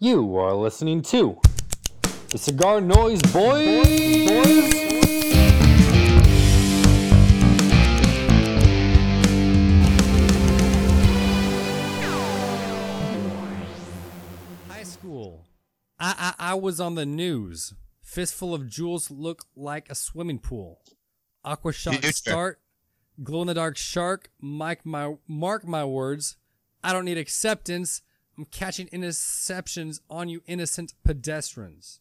You are listening to the Cigar Noise Boys. High school. I, I I was on the news. Fistful of jewels look like a swimming pool. Aqua shot start. Glow in the dark shark. Mike my mark my words. I don't need acceptance. I'm catching interceptions on you innocent pedestrians.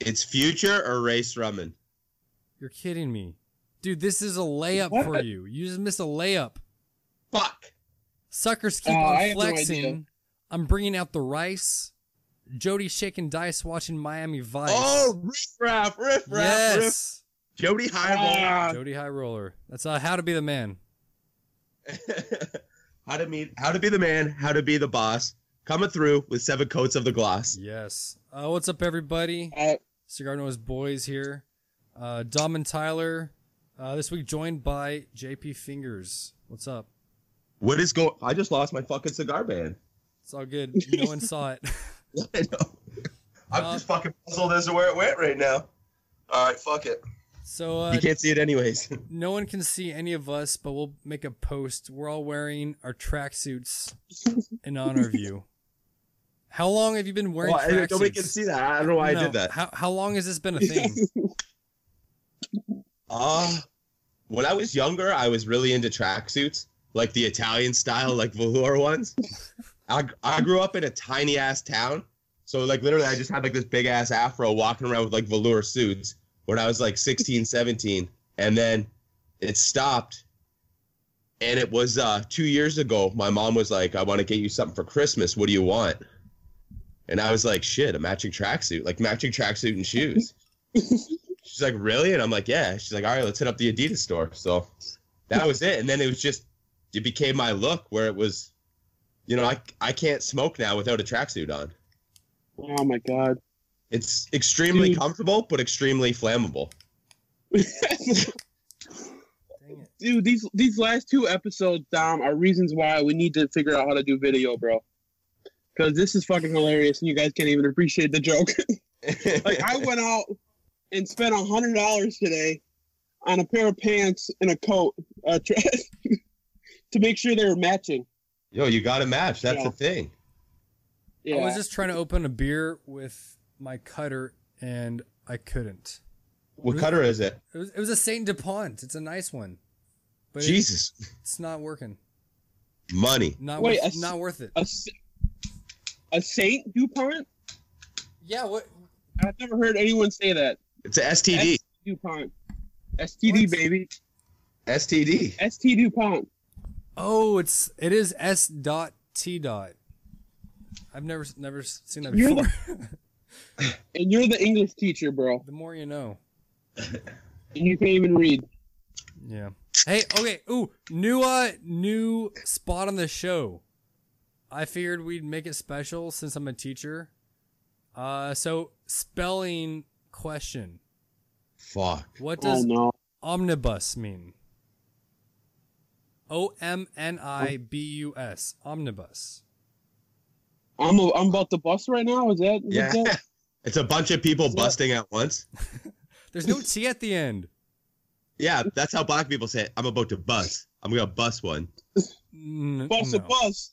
It's future or race Drummond. You're kidding me. Dude, this is a layup for you. You just missed a layup. Fuck. Suckers keep I on have no flexing. I'm bringing out the rice. Jody shaking dice watching Miami Vice. Oh, riff raff, riff raff, riff. yes. Jody Highball. Ah, Jody High Roller. That's uh, how to be the man. how to meet, how to be the man, how to be the boss. Coming through with seven coats of the gloss. Yes. Uh, what's up, everybody? uh, Cigar Noise Boys here. Uh, Dom and Tyler. Uh, this week joined by JP Fingers. What's up? What is going? I just lost my fucking cigar band. It's all good. No one saw it. I know. I'm Uh, just fucking puzzled as to where it went right now. All right, fuck it. So uh, You can't see it anyways. no one can see any of us, but we'll make a post. We're all wearing our tracksuits in honor of you. How long have you been wearing Well, tracksuits? nobody can see that. I don't know why I did that. How, how long has this been a thing? Uh, when I was younger, I was really into tracksuits, like the Italian style, like velour ones. I, I grew up in a tiny ass town. So, like, literally, I just had like this big ass afro walking around with like velour suits when I was like 16, 17. And then it stopped. And it was uh, two years ago. My mom was like, I want to get you something for Christmas. What do you want? And I was like, shit, a matching tracksuit, like matching tracksuit and shoes. She's like, really? And I'm like, yeah. She's like, all right, let's hit up the Adidas store. So that was it. And then it was just, it became my look where it was, you know, I, I can't smoke now without a tracksuit on. oh my god. It's extremely Dude. comfortable, but extremely flammable. Dang it. Dude, these these last two episodes, Dom, are reasons why we need to figure out how to do video, bro. Because this is fucking hilarious, and you guys can't even appreciate the joke. like I went out and spent a hundred dollars today on a pair of pants and a coat uh, tra- to make sure they were matching. Yo, you got to match. That's Yeah. the thing. Yeah. I was just trying to open a beer with my cutter, and I couldn't. What cutter is it? It was, it was a Saint Dupont. It's a nice one, but it- Jesus. it's not working. Money. Not Wait, worth, a s- not worth it. A Saint Dupont. Yeah, what? I've never heard anyone say that. It's a STD. Dupont. STD What? baby. STD. ST Dupont. Oh, it's it is S dot T dot. I've never never seen that You're before. And you're the English teacher, bro. the more you know. And you can't even read. Yeah. Hey, okay. Ooh, new uh new spot on the show. I figured we'd make it special since I'm a teacher. Uh so spelling question. Fuck. What Oh does no. omnibus mean? O M N I B U S. Omnibus. I'm a, I'm about to bust right now. Is that? is Yeah. that- It's a bunch of people Yeah. busting at once. There's no T at the end. Yeah, that's how black people say it. I'm about to bust. I'm gonna bust one. N- Bust no. a bus.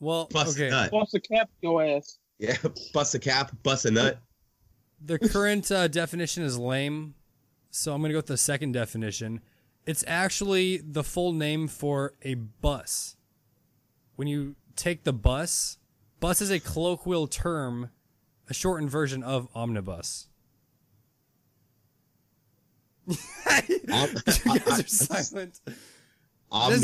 Well, Bust a nut. Bust a cap your ass. Yeah, bust a cap, bust a nut. The current uh, definition is lame, so I'm gonna go with the second definition. It's actually the full name for a bus. When you take the bus, bus is a colloquial term, a shortened version of omnibus. you guys are silent. Does this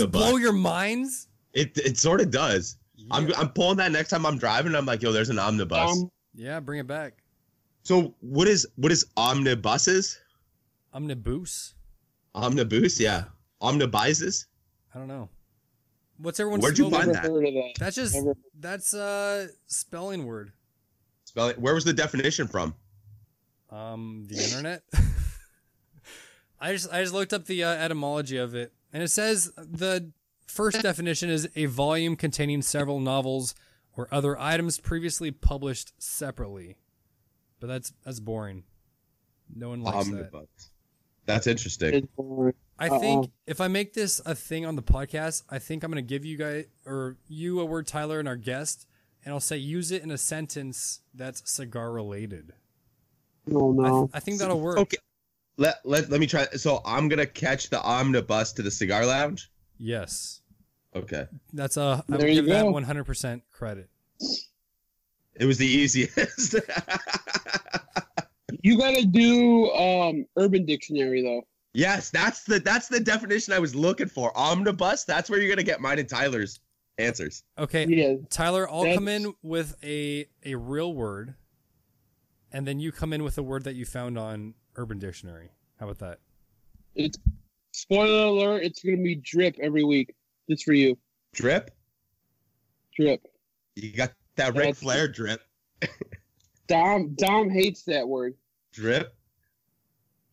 Omnibus. blow your minds? It it sort of does. I'm I'm pulling that next time I'm driving. I'm like, yo, there's an omnibus. Um, Yeah, bring it back. so what is what is omnibuses? Omnibus? Omnibus, yeah. Omnibuses. I don't know. What's everyone's Where'd you spelling? find that? that. That's just that's a spelling word. Spell it. Where was the definition from? Um, the internet. I just I just looked up the uh, etymology of it, and it says the first definition is a volume containing several novels or other items previously published separately. But that's that's boring. No one likes that. Omnibus. That's interesting. It's boring. I Uh-oh. think if I make this a thing on the podcast, I think I'm gonna give you guys or you a word, Tyler, and our guest, and I'll say use it in a sentence that's cigar related. No, I, no. th- I think that'll work. Okay. Let, let, let me try. So I'm going to catch the omnibus to the cigar lounge. Yes, Okay. that's a. I would There you give that go. 100% credit. It was the easiest. You gotta do um Urban Dictionary though. yes, that's the that's the definition I was looking for. Omnibus. That's where you're gonna get mine and Tyler's answers. Okay, Yeah. Tyler, I'll come in with a a real word, and then you come in with a word that you found on Urban Dictionary. How about that? It's spoiler alert, it's gonna be drip every week. Just for you. Drip. Drip. You got that Ric That's- Flair drip. Dom Dom hates that word. Drip.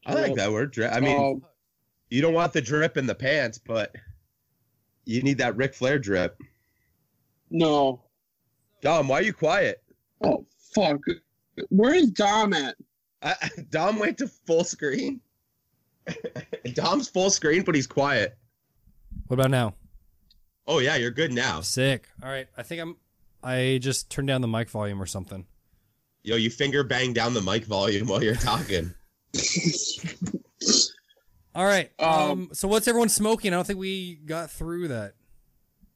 I like that word. Drip. I mean, Um, you don't want the drip in the pants, but you need that Ric Flair drip. no. Dom, why are you quiet? Oh fuck. Where is Dom at? I, Dom went to full screen. Dom's full screen, but he's quiet. What about now? Oh yeah, you're good now. Sick. All right, I think I'm. I just turned down the mic volume or something. Yo, you finger bang down the mic volume while you're talking. All right. Um. Um, so what's everyone smoking? I don't think we got through that.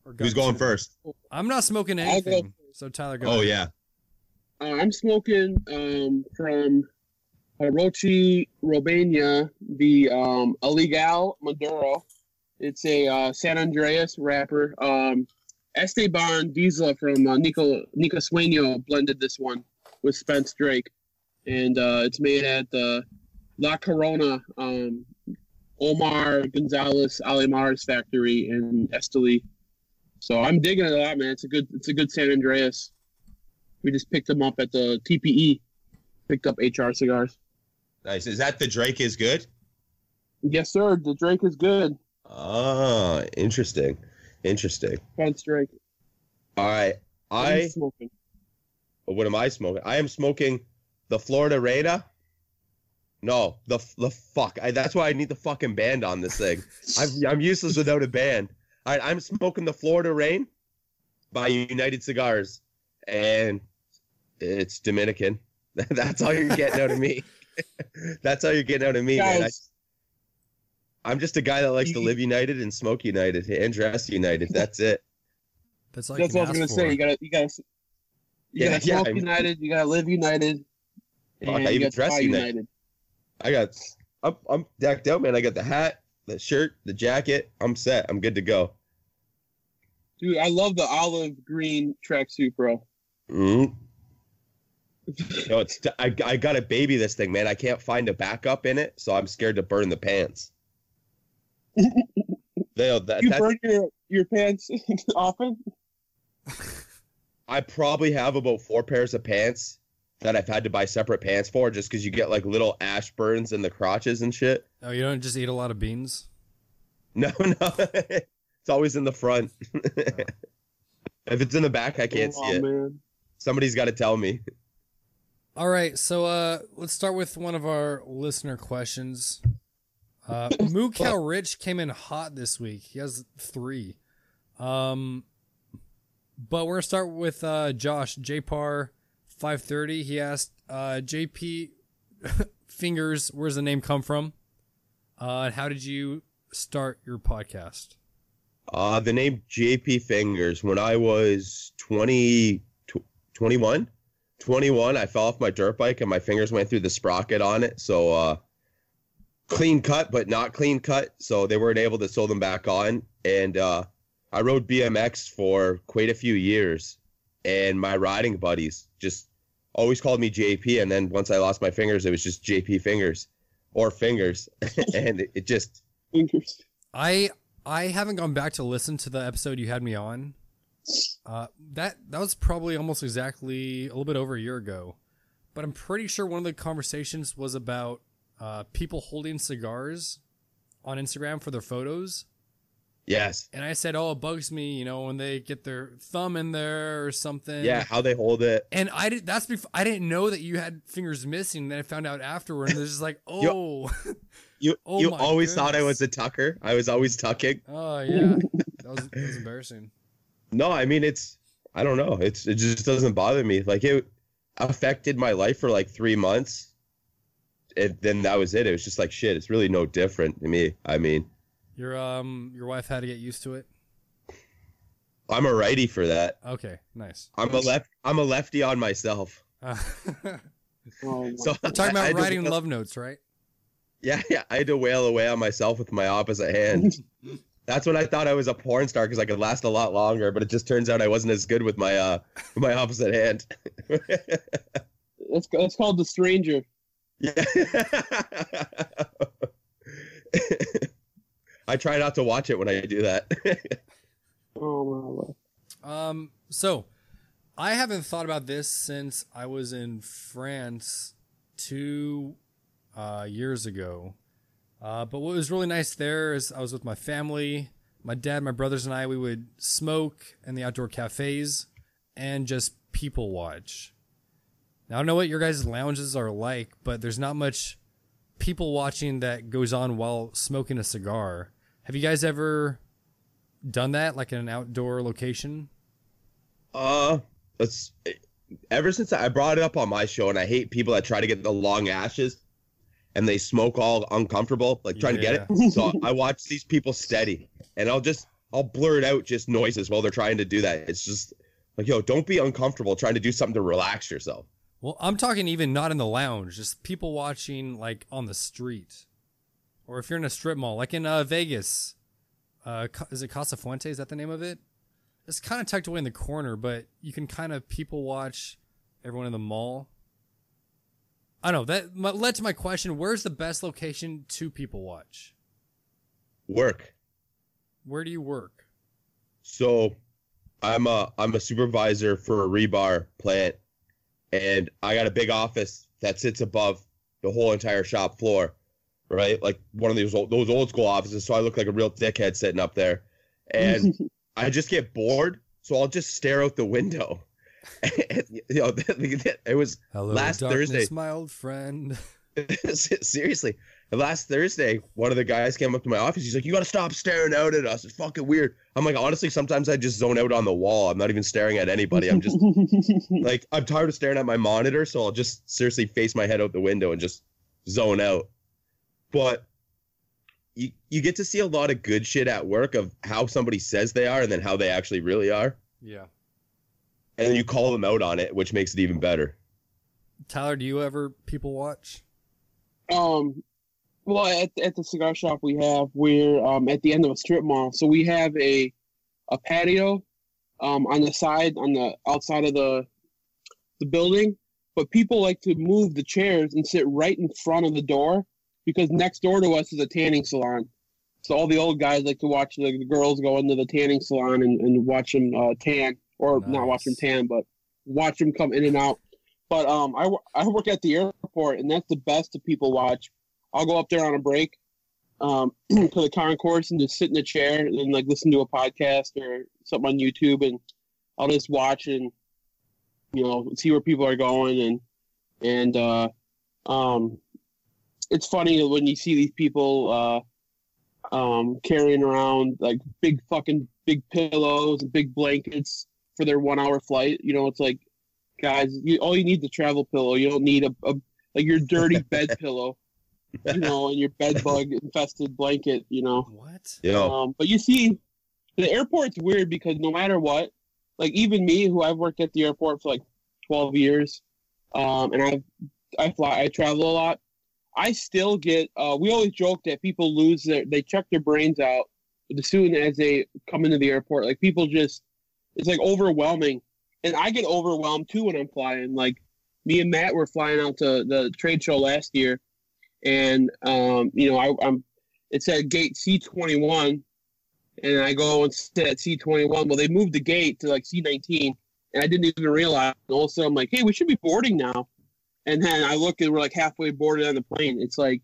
Or got Who's going to- first? I'm not smoking I'll go anything. So Tyler, go. Oh ahead. yeah. Uh, I'm smoking um, from Hirochi Robaina, the um, Illegal Maduro. It's a uh, San Andreas wrapper. Um, Esteban Diesel from uh, Nico Nico Sueño blended this one with Spence Drake, and uh, it's made at the La Corona um, Omar Gonzalez Aleman's factory in Esteli. So I'm digging it a lot, man. It's a good it's a good San Andreas. We just picked them up at the TPE. Picked up HR cigars. Nice. Is that the Drake is good? Yes, sir. The Drake is good. Ah, interesting. Interesting. Spence Drake. All right. What are you I smoking. What am I smoking? I am smoking the Florida Reina. No, the the fuck. I, that's why I need the fucking band on this thing. I'm, I'm useless without a band. All right, I'm smoking the Florida Rain by United Cigars, and it's Dominican. That's all you're getting out of me. That's all you're getting out of me, man. I, I'm just a guy that likes to live United and smoke United and dress United. That's it. That's all that's what I was gonna for. say. You gotta, you gotta, you Yeah, gotta yeah, smoke United. You gotta live United. Fuck, And I you even gotta dress buy United. I got. I'm, I'm decked out, man. I got the hat, the shirt, the jacket. I'm set. I'm good to go. Dude, I love the olive green tracksuit, bro. Mm. No, it's. I, I got to baby this thing, man. I can't find a backup in it, so I'm scared to burn the pants. They- that, you that's- burn your your pants often? I probably have about four pairs of pants that I've had to buy separate pants for, just because you get like little ash burns in the crotches and shit. Oh, you don't just eat a lot of beans? No, no, it's always in the front. if it's in the back, I can't oh, see it. Man. Somebody's got to tell me. All right, so uh, let's start with one of our listener questions. Uh, Moo Cow Rich came in hot this week. He has three. Um, but we're gonna start with uh, Josh JPar five thirty. He asked uh, JP Fingers, where's the name come from? Uh, and how did you start your podcast? Uh, the name JP Fingers, when I was 20, tw- 21, 21, I fell off my dirt bike and my fingers went through the sprocket on it. So, uh, clean cut, but not clean cut. So they weren't able to sew them back on. And, uh, I rode BMX for quite a few years and my riding buddies just always called me JP. And then once I lost my fingers, it was just JP Fingers or Fingers. and it, it just, Fingers. I I haven't gone back to listen to the episode you had me on. Uh, that that was probably almost exactly a little bit over a year ago, but I'm pretty sure one of the conversations was about uh, people holding cigars on Instagram for their photos. Yes. And I said, "Oh, it bugs me, you know, when they get their thumb in there or something." Yeah, how they hold it. And I did. That's before I didn't know that you had fingers missing. Then I found out afterward, and it's just like, oh, You Oh you always thought I was a tucker. I was always tucking. oh yeah, that was, that was embarrassing. No, I mean it's I don't know. It's it just doesn't bother me. Like it affected my life for like three months. And then that was it. It was just like shit. It's really no different to me. I mean, Your um, your wife had to get used to it. I'm a righty for that. Okay, nice. I'm a left. I'm a lefty on myself. Uh, Oh, my- So we're talking I- I about writing wail- love notes, right? Yeah, yeah. I had to wail away on myself with my opposite hand. That's when I thought I was a porn star because I could last a lot longer. But it just turns out I wasn't as good with my uh with my opposite hand. it's, it's called The Stranger. Yeah. I try not to watch it when I do that. Oh my. Um, so I haven't thought about this since I was in France two uh, years ago. Uh, but what was really nice there is I was with my family, my dad, my brothers, and I. We would smoke in the outdoor cafes and just people watch. Now, I don't know what your guys' lounges are like, but there's not much people watching that goes on while smoking a cigar. Have you guys ever done that, like in an outdoor location? uh, that's ever since I brought it up on my show, and I hate people that try to get the long ashes and they smoke all uncomfortable, like trying to get it. So I watch these people steady, and I'll just I'll blurt out just noises while they're trying to do that. It's just like, yo, don't be uncomfortable trying to do something to relax yourself. Well, I'm talking even not in the lounge, just people watching like on the street, or if you're in a strip mall, like in uh, Vegas. Uh, is it Casa Fuente? Is that the name of it? It's kind of tucked away in the corner, but you can kind of people watch everyone in the mall. I don't know that led to my question: Where's the best location to people watch? Work. Where do you work? So I'm a I'm a supervisor for a rebar plant and I got a big office that sits above the whole entire shop floor. Right? Like one of those old, those old school offices, so I look like a real dickhead sitting up there. And I just get bored, so I'll just stare out the window. And, you know, it was Hello, Last darkness, Thursday. my old friend. seriously. Last Thursday, one of the guys came up to my office. He's like, "You got to stop staring out at us. It's fucking weird." I'm like, honestly, sometimes I just zone out on the wall. I'm not even staring at anybody. I'm just like, I'm tired of staring at my monitor, so I'll just seriously face my head out the window and just zone out. But you you get to see a lot of good shit at work of how somebody says they are and then how they actually really are, Yeah, and then you call them out on it, which makes it even better. Tyler, do you ever people watch? Um, well, at, at the cigar shop we have, we're um, at the end of a strip mall, so we have a a patio um, on the side, on the outside of the the building. But people like to move the chairs and sit right in front of the door because next door to us is a tanning salon. So all the old guys like to watch the, the girls go into the tanning salon and, and watch them uh, tan, or not watch them tan, but watch them come in and out. But um, I, I work at the airport, and that's the best to people watch. I'll go up there on a break um, to the concourse and just sit in a chair and like listen to a podcast or something on YouTube, and I'll just watch and you know see where people are going and and uh, um, it's funny when you see these people uh, um, carrying around like big fucking big pillows and big blankets for their one hour flight. You know, it's like guys, you all you need is a travel pillow. You don't need a, a like your dirty bed pillow, you know, and your bed bug infested blanket, you know. What? Yeah. Um, but you see, the airport's weird because no matter what, like even me, who I've worked at the airport for like twelve years, um, and I've I fly, I travel a lot. I still get. Uh, we always joke that people lose their, they check their brains out as soon as they come into the airport. Like people just, it's like overwhelming, and I get overwhelmed too when I'm flying. Like me and Matt were flying out to the trade show last year, and um, you know I, I'm it's at gate C21, and I go and sit at C21. Well, they moved the gate to like C19, and I didn't even realize. And all of a sudden, I'm like, hey, we should be boarding now. And then I look and we're like halfway boarded on the plane. It's like,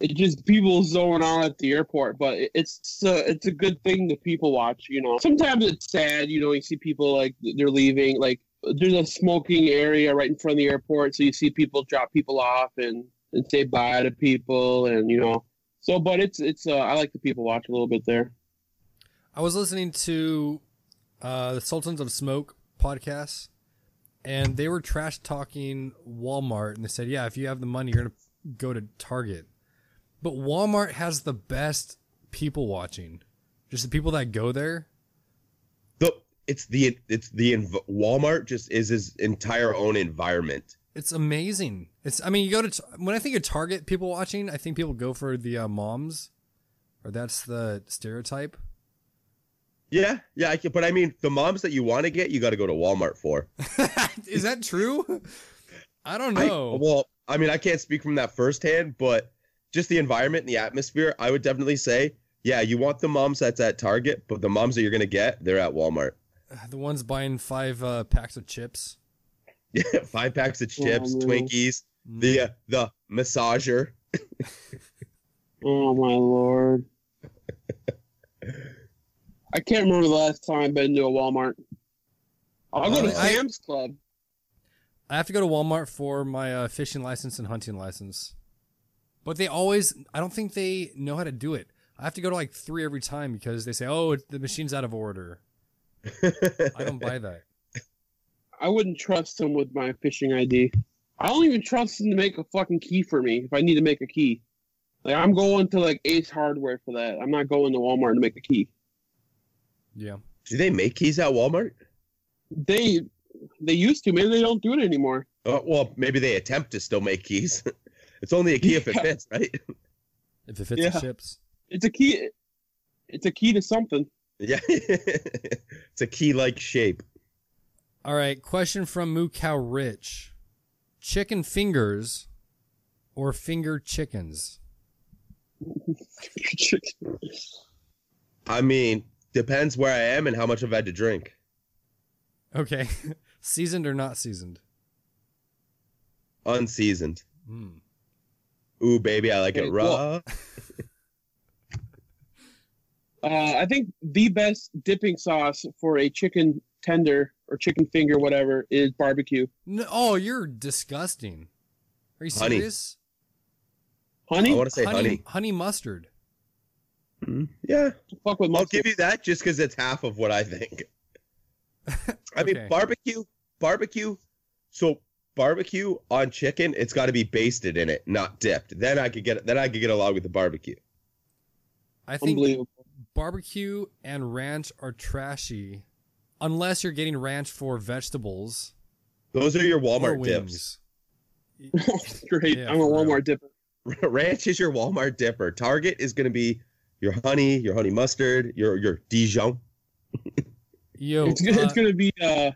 It just people zone out at the airport, but it's it's a good thing that people watch. You know, sometimes it's sad. You know, you see people like they're leaving. Like there's a smoking area right in front of the airport, so you see people drop people off and and say bye to people, and you know. So, but it's it's uh, I like the people watch a little bit there. I was listening to uh, the Sultans of Smoke podcast, and they were trash talking Walmart, and they said, "Yeah, if you have the money, you're gonna go to Target." But Walmart has the best people watching, just the people that go there. The it's the it's the Walmart just is his entire own environment. It's amazing. It's. I mean, you go to when I think of Target people watching, I think people go for the uh, moms, or that's the stereotype. Yeah, yeah. I can, but I mean, the moms that you want to get, you got to go to Walmart for. Is that true? I don't I- know. well, I mean, I can't speak from that firsthand, but just the environment and the atmosphere, I would definitely say, yeah, you want the moms that's at Target, but the moms that you're gonna get, they're at Walmart. the ones buying five uh, packs of chips. Yeah, five packs of chips, Oh. Twinkies, Mm. the uh, the massager. Oh my lord! I can't remember the last time I've been to a Walmart. I'll go to I- Sam's Club. I have to go to Walmart for my uh, fishing license and hunting license. But they always, I don't think they know how to do it. I have to go to like three every time because they say, oh, the machine's out of order. I don't buy that. I wouldn't trust them with my fishing ID. I don't even trust them to make a fucking key for me if I need to make a key. Like I'm going to like Ace Hardware for that. I'm not going to Walmart to make a key. Yeah. Do they make keys at Walmart? They they used to. Maybe they don't do it anymore. Uh, well, maybe they attempt to still make keys. it's only a key if it fits, right? If it fits Yeah. the ships. It's a key. It's a key to something. yeah, it's a key-like shape. All right. Question from Moo Cow Rich Chicken fingers or finger chickens? I mean, depends where I am and how much I've had to drink. Okay. seasoned or not seasoned? Unseasoned. Hmm. Ooh, baby, I like Okay, it raw. well- Uh, I think the best dipping sauce for a chicken tender or chicken finger, whatever, is barbecue. No, oh, you're disgusting. Are you serious? Honey, I want to say honey. honey mustard. Mm, Yeah, fuck with I'll give you that just because it's half of what I think. I mean, barbecue, barbecue. So barbecue on chicken, it's got to be basted in it, not dipped. Then I could get then I could get along with the barbecue. I think barbecue and ranch are trashy unless you're getting ranch for vegetables Those are your Walmart dips. Great. Yeah, I'm a for real. Walmart dipper. Ranch is your Walmart dipper. Target is going to be your honey, your honey mustard, your your Dijon. Yo, it's, gonna, it's uh, gonna be uh,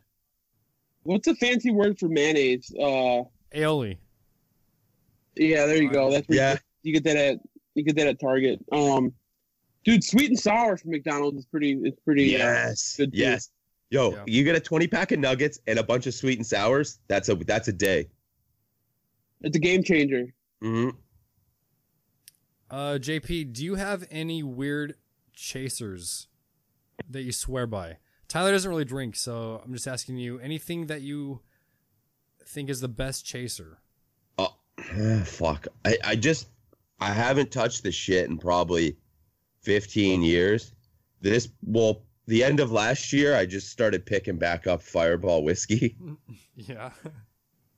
what's a fancy word for mayonnaise? Uh, aioli. yeah, there you go. That's where Yeah, you get that at you get that at Target. Um, dude, sweet and sour from McDonald's is pretty. It's pretty. uh, yes, good too. yes. Yo, Yeah. you get a twenty pack of nuggets and a bunch of sweet and sours. That's a that's a day. it's a game changer. hmm Uh, JP, do you have any weird chasers that you swear by? Tyler doesn't really drink, so I'm just asking you anything that you think is the best chaser. Oh, fuck. I, I just, I haven't touched the shit in probably 15 years. This, well, the end of last year, I just started picking back up Fireball whiskey. Yeah.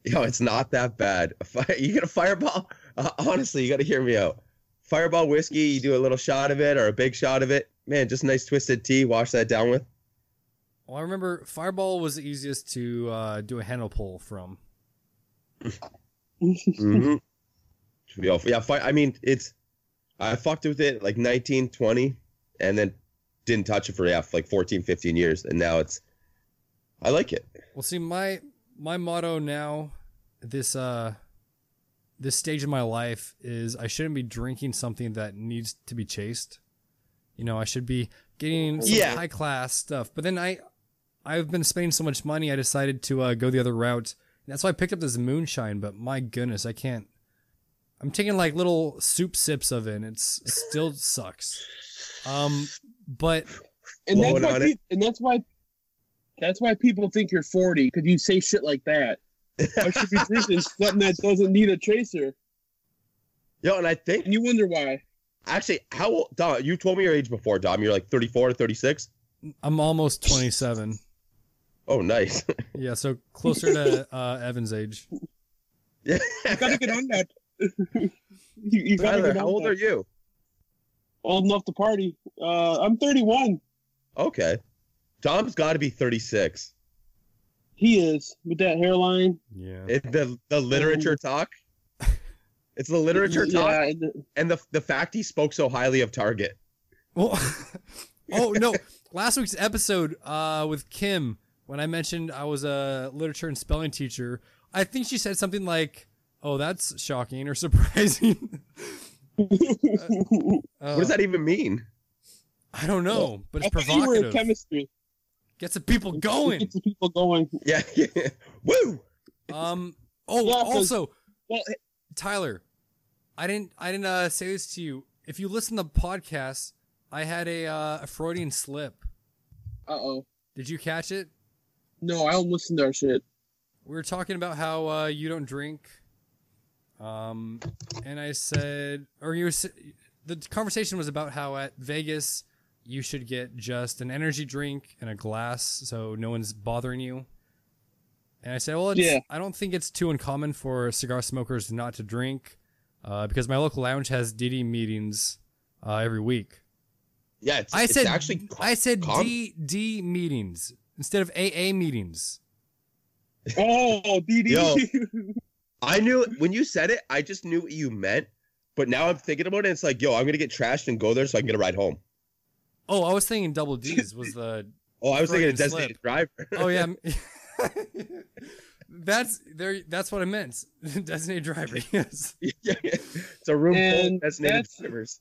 Yo, it's not that bad. You get a Fireball? Uh, honestly, you got to hear me out. Fireball whiskey, you do a little shot of it or a big shot of it. Man, just nice twisted tea. Wash that down with. Well, I remember Fireball was the easiest to uh, do a handle pull from. hmm yeah, fi- I mean, it's, I fucked with it like 19, 20, and then didn't touch it for, yeah, like 14, 15 years. And now it's, I like it. Well, see, my my motto now, this uh, this stage of my life is I shouldn't be drinking something that needs to be chased. You know, I should be getting some Yeah. high class stuff. But then I, I've been spending so much money, I decided to uh, go the other route. And that's why I picked up this moonshine. But my goodness, I can't, I'm taking like little soup sips of it. and It's still sucks. Um, but And that's why pe- and that's why that's why people think you're 40 because you say shit like that. I should be drinking something that doesn't need a tracer. Yo, and I think and you wonder why. actually, how old, Dom? You told me your age before, Dom. You're like 34 or 36. I'm almost 27. Oh, nice. Yeah, so closer to uh, Evan's age. yeah. You gotta get on that. you, you gotta Tyler, get how on old that. are you? Old enough to party. Uh, I'm 31. Okay. Dom's got to be 36. He is with that hairline. Yeah. It, the the literature talk. It's the literature yeah, talk, and the- and the the fact he spoke so highly of Target. Well, oh no! Last week's episode uh, with Kim, when I mentioned I was a literature and spelling teacher, I think she said something like, "Oh, that's shocking or surprising." what does that even mean? I don't know, but it's thought you were in provocative. chemistry. Gets some people going. Get some people going. Yeah, yeah. Woo! Um. Oh, Yeah, 'cause- also, Well, Tyler, I didn't. I didn't uh, say this to you. If you listen to the podcast, I had a uh, a Freudian slip. uh oh. Did you catch it? No, I don't listen to our shit. we were talking about how uh, you don't drink, um, and I said, or you, were, the conversation was about how at Vegas you should get just an energy drink and a glass, so no one's bothering you. And I said, well, it's, Yeah. I don't think it's too uncommon for cigar smokers not to drink, uh, because my local lounge has DD meetings uh, every week. Yeah, it's, I it's said, actually. I said calm. DD meetings instead of AA meetings. Oh, DD. Yo. I knew when you said it, I just knew what you meant. But now I'm thinking about it. It's like, yo, I'm gonna get trashed and go there so I can get a ride home. Oh, I was thinking double D's was the Oh, I was thinking a Freudian designated driver. Oh yeah. that's there that's what I meant. Designated driver, yes. yeah, it's a room full of designated that's- drivers.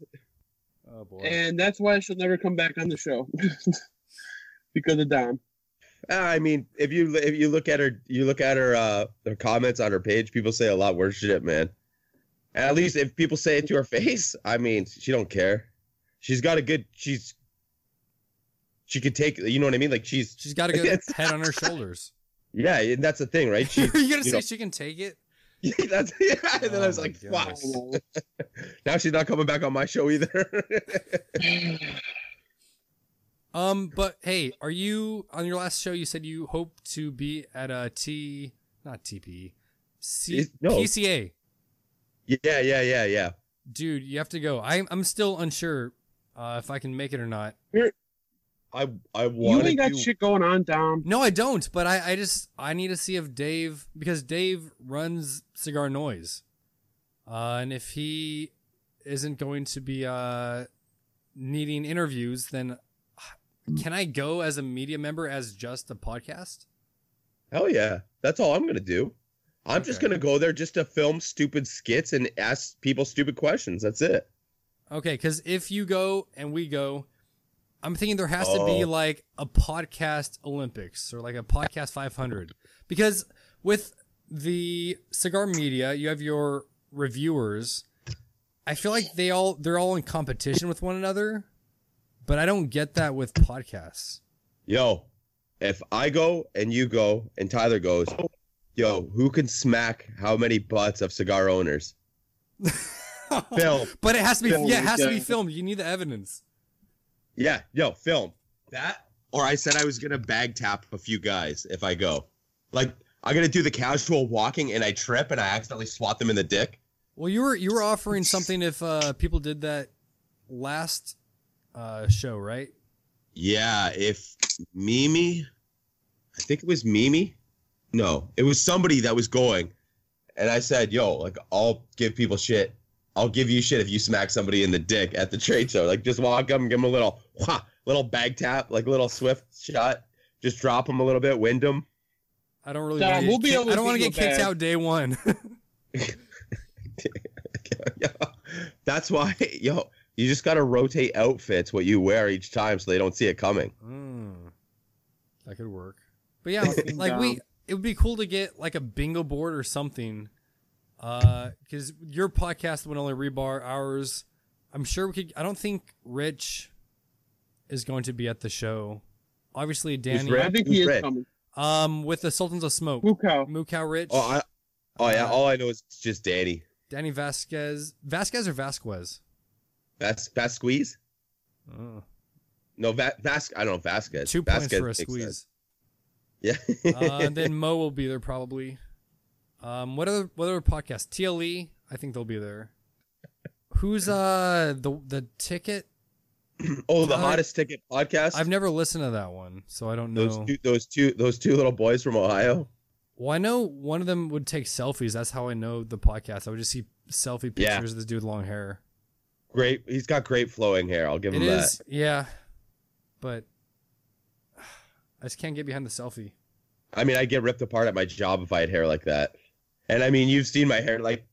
Oh boy. and that's why she'll never come back on the show because of Dom. Ah, I mean, if you if you look at her, you look at her uh her comments on her page. People say a lot worse shit, man. At least if people say it to her face, I mean, she don't care. She's got a good. She's she could take. You know what I mean? Like she's She's got a good head on her shoulders. yeah, and that's the thing, right? She Are you gonna you say know- she can take it? that's yeah. And then I Oh was like, gosh. fuck. Now she's not coming back on my show either. Um, but hey, are you on your last show? You said you hope to be at a T, not TP, C, It- no. PCA. yeah, yeah, yeah, yeah. Dude, you have to go. I'm I'm still unsure uh, if I can make it or not. I I want. You want ain't got to. shit going on, Dom. No, I don't. But I, I just I need to see if Dave because Dave runs Cigar Noise, uh, and if he isn't going to be uh, needing interviews, then can I go as a media member as just a podcast? Hell yeah, that's all I'm gonna do. I'm just gonna go there just to film stupid skits and ask people stupid questions. That's it. Okay, because if you go and we go, I'm thinking there has to be Oh. like a podcast Olympics or like a podcast 500. Because with the cigar media, you have your reviewers. I feel like they all they're all in competition with one another, but I don't get that with podcasts. Yo, if I go and you go and Tyler goes, yo, who can smack how many butts of cigar owners? Film. But it has to be Film, yeah, it has to be filmed. You need the evidence. Yeah, yo, film. That or I said I was gonna bag tap a few guys if I go. Like I'm gonna do the casual walking and I trip and I accidentally swat them in the dick. Well, you were you were offering something if uh, people did that last uh, show, right? Yeah, if Mimi, I think it was Mimi. No, it was somebody that was going, and I said, "Yo, like I'll give people shit. I'll give you shit if you smack somebody in the dick at the trade show. Like just walk up and give them a little, wha, little bag tap, like a little swift shot. Just drop them a little bit, wind them. I don't really. Nah, we'll be kicked- able to I don't want to get kicked bag. out day one. That's why, yo, you just gotta rotate outfits what you wear each time so they don't see it coming. Mm, that could work. But yeah, Fucking like we, it would be cool to get like a bingo board or something, Uh, because your podcast would only rebar ours. I'm sure we could. I don't think Rich is going to be at the show. Obviously, Danny. Rich? I think he Who's is Red? coming. Um, with the Sultans of Smoke, Moo Cow. Mukau Rich, Oh, I, oh yeah. Uh, All I know is it's just Danny. Danny Vasquez, Vasquez or Vasquez. Vas Vasquez? Oh, No, Va- Vas. I don't know Vasquez. two points Vasquez for a makes squeeze. sense. Yeah. uh, and then Mo will be there probably. Um, what other what other podcast? TLE, I think they'll be there. Who's uh the the ticket? oh, the hottest ticket podcast. I've never listened to that one, so I don't know. those two, those two, those two little boys from Ohio. Well, I know one of them would take selfies. That's how I know the podcast. I would just see selfie Yeah. pictures of this dude with long hair. Great. He's got great flowing hair. I'll give It him is, yeah, but I just can't get behind the selfie. I mean, I'd get ripped apart at my job if I had hair like that. And I mean, you've seen my hair. Like,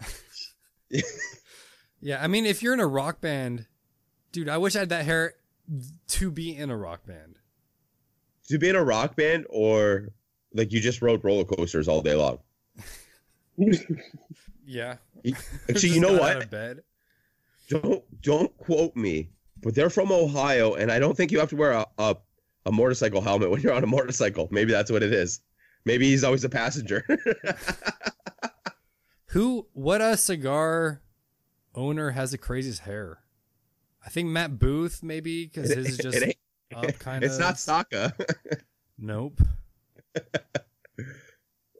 Yeah, I mean, if you're in a rock band, dude, I wish I had that hair to be in a rock band. to be in a rock band or like you just rode roller coasters all day long. Yeah. Actually, you know what? Don't don't quote me, but they're from Ohio, and I don't think you have to wear a, a a motorcycle helmet when you're on a motorcycle. Maybe that's what it is. Maybe he's always a passenger. Who? What a cigar owner has the craziest hair? I think Matt Booth, maybe because his is just ain't- up kind of. it's not Saka. Nope. Anybody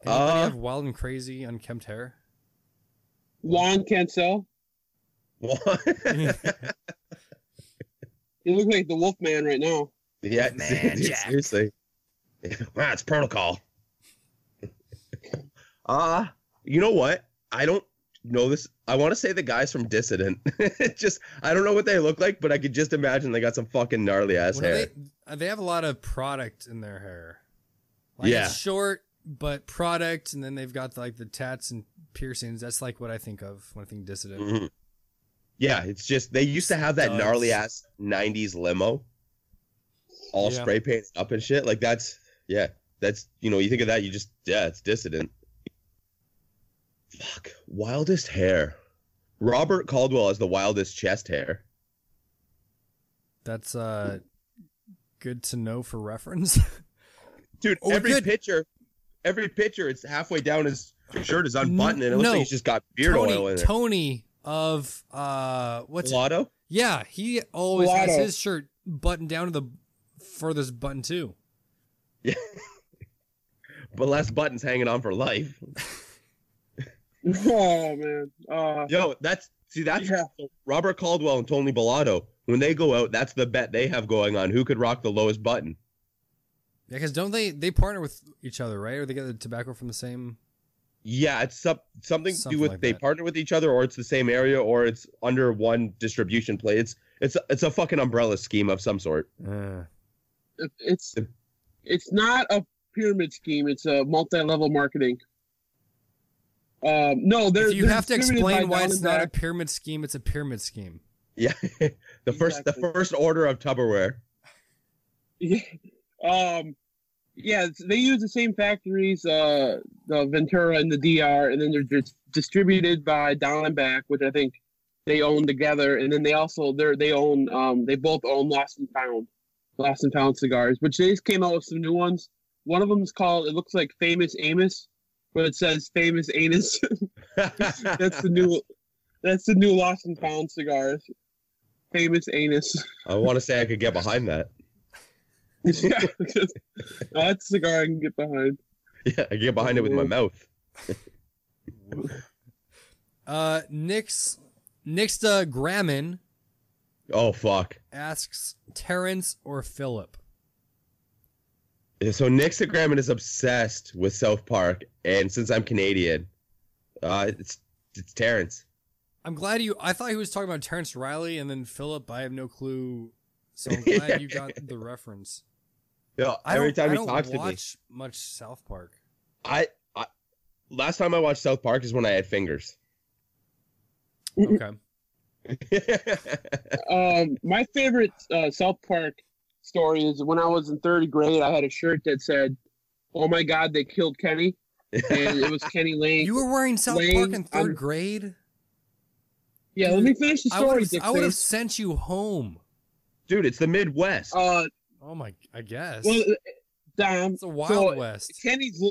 Uh, have wild and crazy unkempt hair? Juan Cancel. What? He looks like the Wolfman right now. yeah, Man, Jack. seriously. Wow, it's protocol. Uh, you know what? I don't know this. I want to say the guys from Dissident. just I don't know what they look like, but I could just imagine they got some fucking gnarly ass hair. they, they have a lot of product in their hair. Like Yeah. short, but product, and then they've got like the tats and piercings. That's like what I think of when I think dissident. Mhm. Yeah, it's just they used to have that gnarly ass '90s limo, all Yeah. spray painted up and shit. Like that's yeah, that's you know you think of that, you just yeah, it's dissident. Fuck, wildest hair. Robert Caldwell has the wildest chest hair. That's uh good to know for reference. Dude, Oh, every good. picture, every picture, it's halfway down his shirt is unbuttoned, and it looks No. like he's just got beard Tony, oil in it. Tony of uh what's it? Lotto? Yeah, he always has his shirt buttoned down to the furthest button too. Yeah. but less buttons hanging on for life. Oh man. Uh, Yo, that's see that's yeah. Robert Caldwell and Tony Bellotto. When they go out, that's the bet they have going on. Who could rock the lowest button? Yeah, because don't they they partner with each other, right? Or they get the tobacco from the same Yeah, it's some, something to do with like they that. partner with each other, or it's the same area, or it's under one distribution play. It's it's it's a fucking umbrella scheme of some sort. uh, It- It's it's not a pyramid scheme. It's a multi-level marketing. Um, no, they're if you they're have to explain why it's and not a pyramid scheme, it's a pyramid scheme. Yeah, the first the first order of Tupperware. Yeah. Um, yeah, they use the same factories, uh, the Ventura and the DR, and then they're just distributed by Down and Back, which I think they own together. And then they also they're they own um they both own Lost and Found, Lost and Found cigars, which they just came out with some new ones. One of them is called it looks like Famous Amos, but it says Famous Anus. that's the new that's the new Lost and Found cigars. Famous Anus. I want to say I could get behind that. yeah, because that's a cigar I can get behind. Yeah, I can get behind it with my mouth. Uh, Nick's Nick's uh, Grammin Oh fuck. asks Terrence or Philip. So Nick Sagraman is obsessed with South Park, and since I'm Canadian, uh, it's it's Terrence. I'm glad you. I thought he was talking about Terrence Riley and then Philip. I have no clue. So I'm glad you got the reference. Yeah, every time I he don't talks to me, watch much South Park. I, I last time I watched South Park is when I had fingers. Okay. Um, my favorite uh, South Park story is when I was in third grade. I had a shirt that said, "Oh my God, they killed Kenny," and it was Kenny Lane. You were wearing South Lane, Park in 3rd I'm- grade. yeah, let me finish the story. I would have sent you home. Dude, it's the Midwest. Uh, Oh my! I guess well, Dom. it's a Wild so West. Kenny's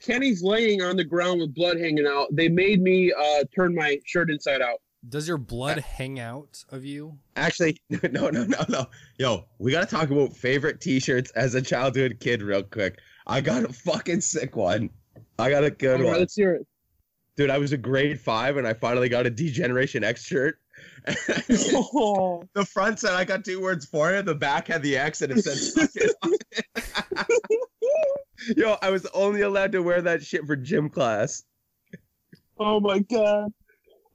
Kenny's laying on the ground with blood hanging out. They made me uh turn my shirt inside out. Does your blood hang out of you? Actually, no, no, no, no. Yo, we gotta talk about favorite T-shirts as a childhood kid, real quick. I got a fucking sick one. I got a good All right, one, let's hear it. dude. I was a grade five, and I finally got a D-Generation X shirt. Oh, the front said I got two words for it. The back had the X, and it said "Suck it. Yo, I was only allowed to wear that shit for gym class. oh my god.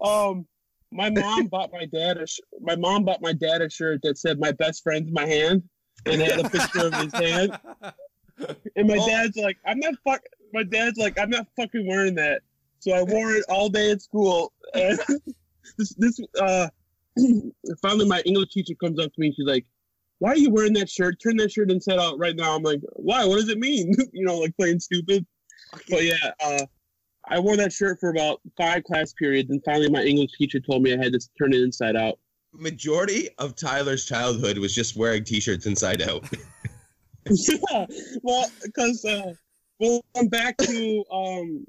Um, my mom bought my dad a sh- my mom bought my dad a shirt that said "My best friend's my hand" and had a picture of his hand. And my Oh. dad's like, "I'm not fuck." My dad's like, "I'm not fucking wearing that." So I wore it all day at school. And this this uh, finally my English teacher comes up to me. and She's like, "Why are you wearing that shirt? Turn that shirt inside out right now." I'm like, "Why? What does it mean?" you know, like playing stupid. But yeah, uh, I wore that shirt for about five class periods, and finally my English teacher told me I had to turn it inside out. Majority of Tyler's childhood was just wearing T-shirts inside out. yeah, well, because uh, well, I'm back to um,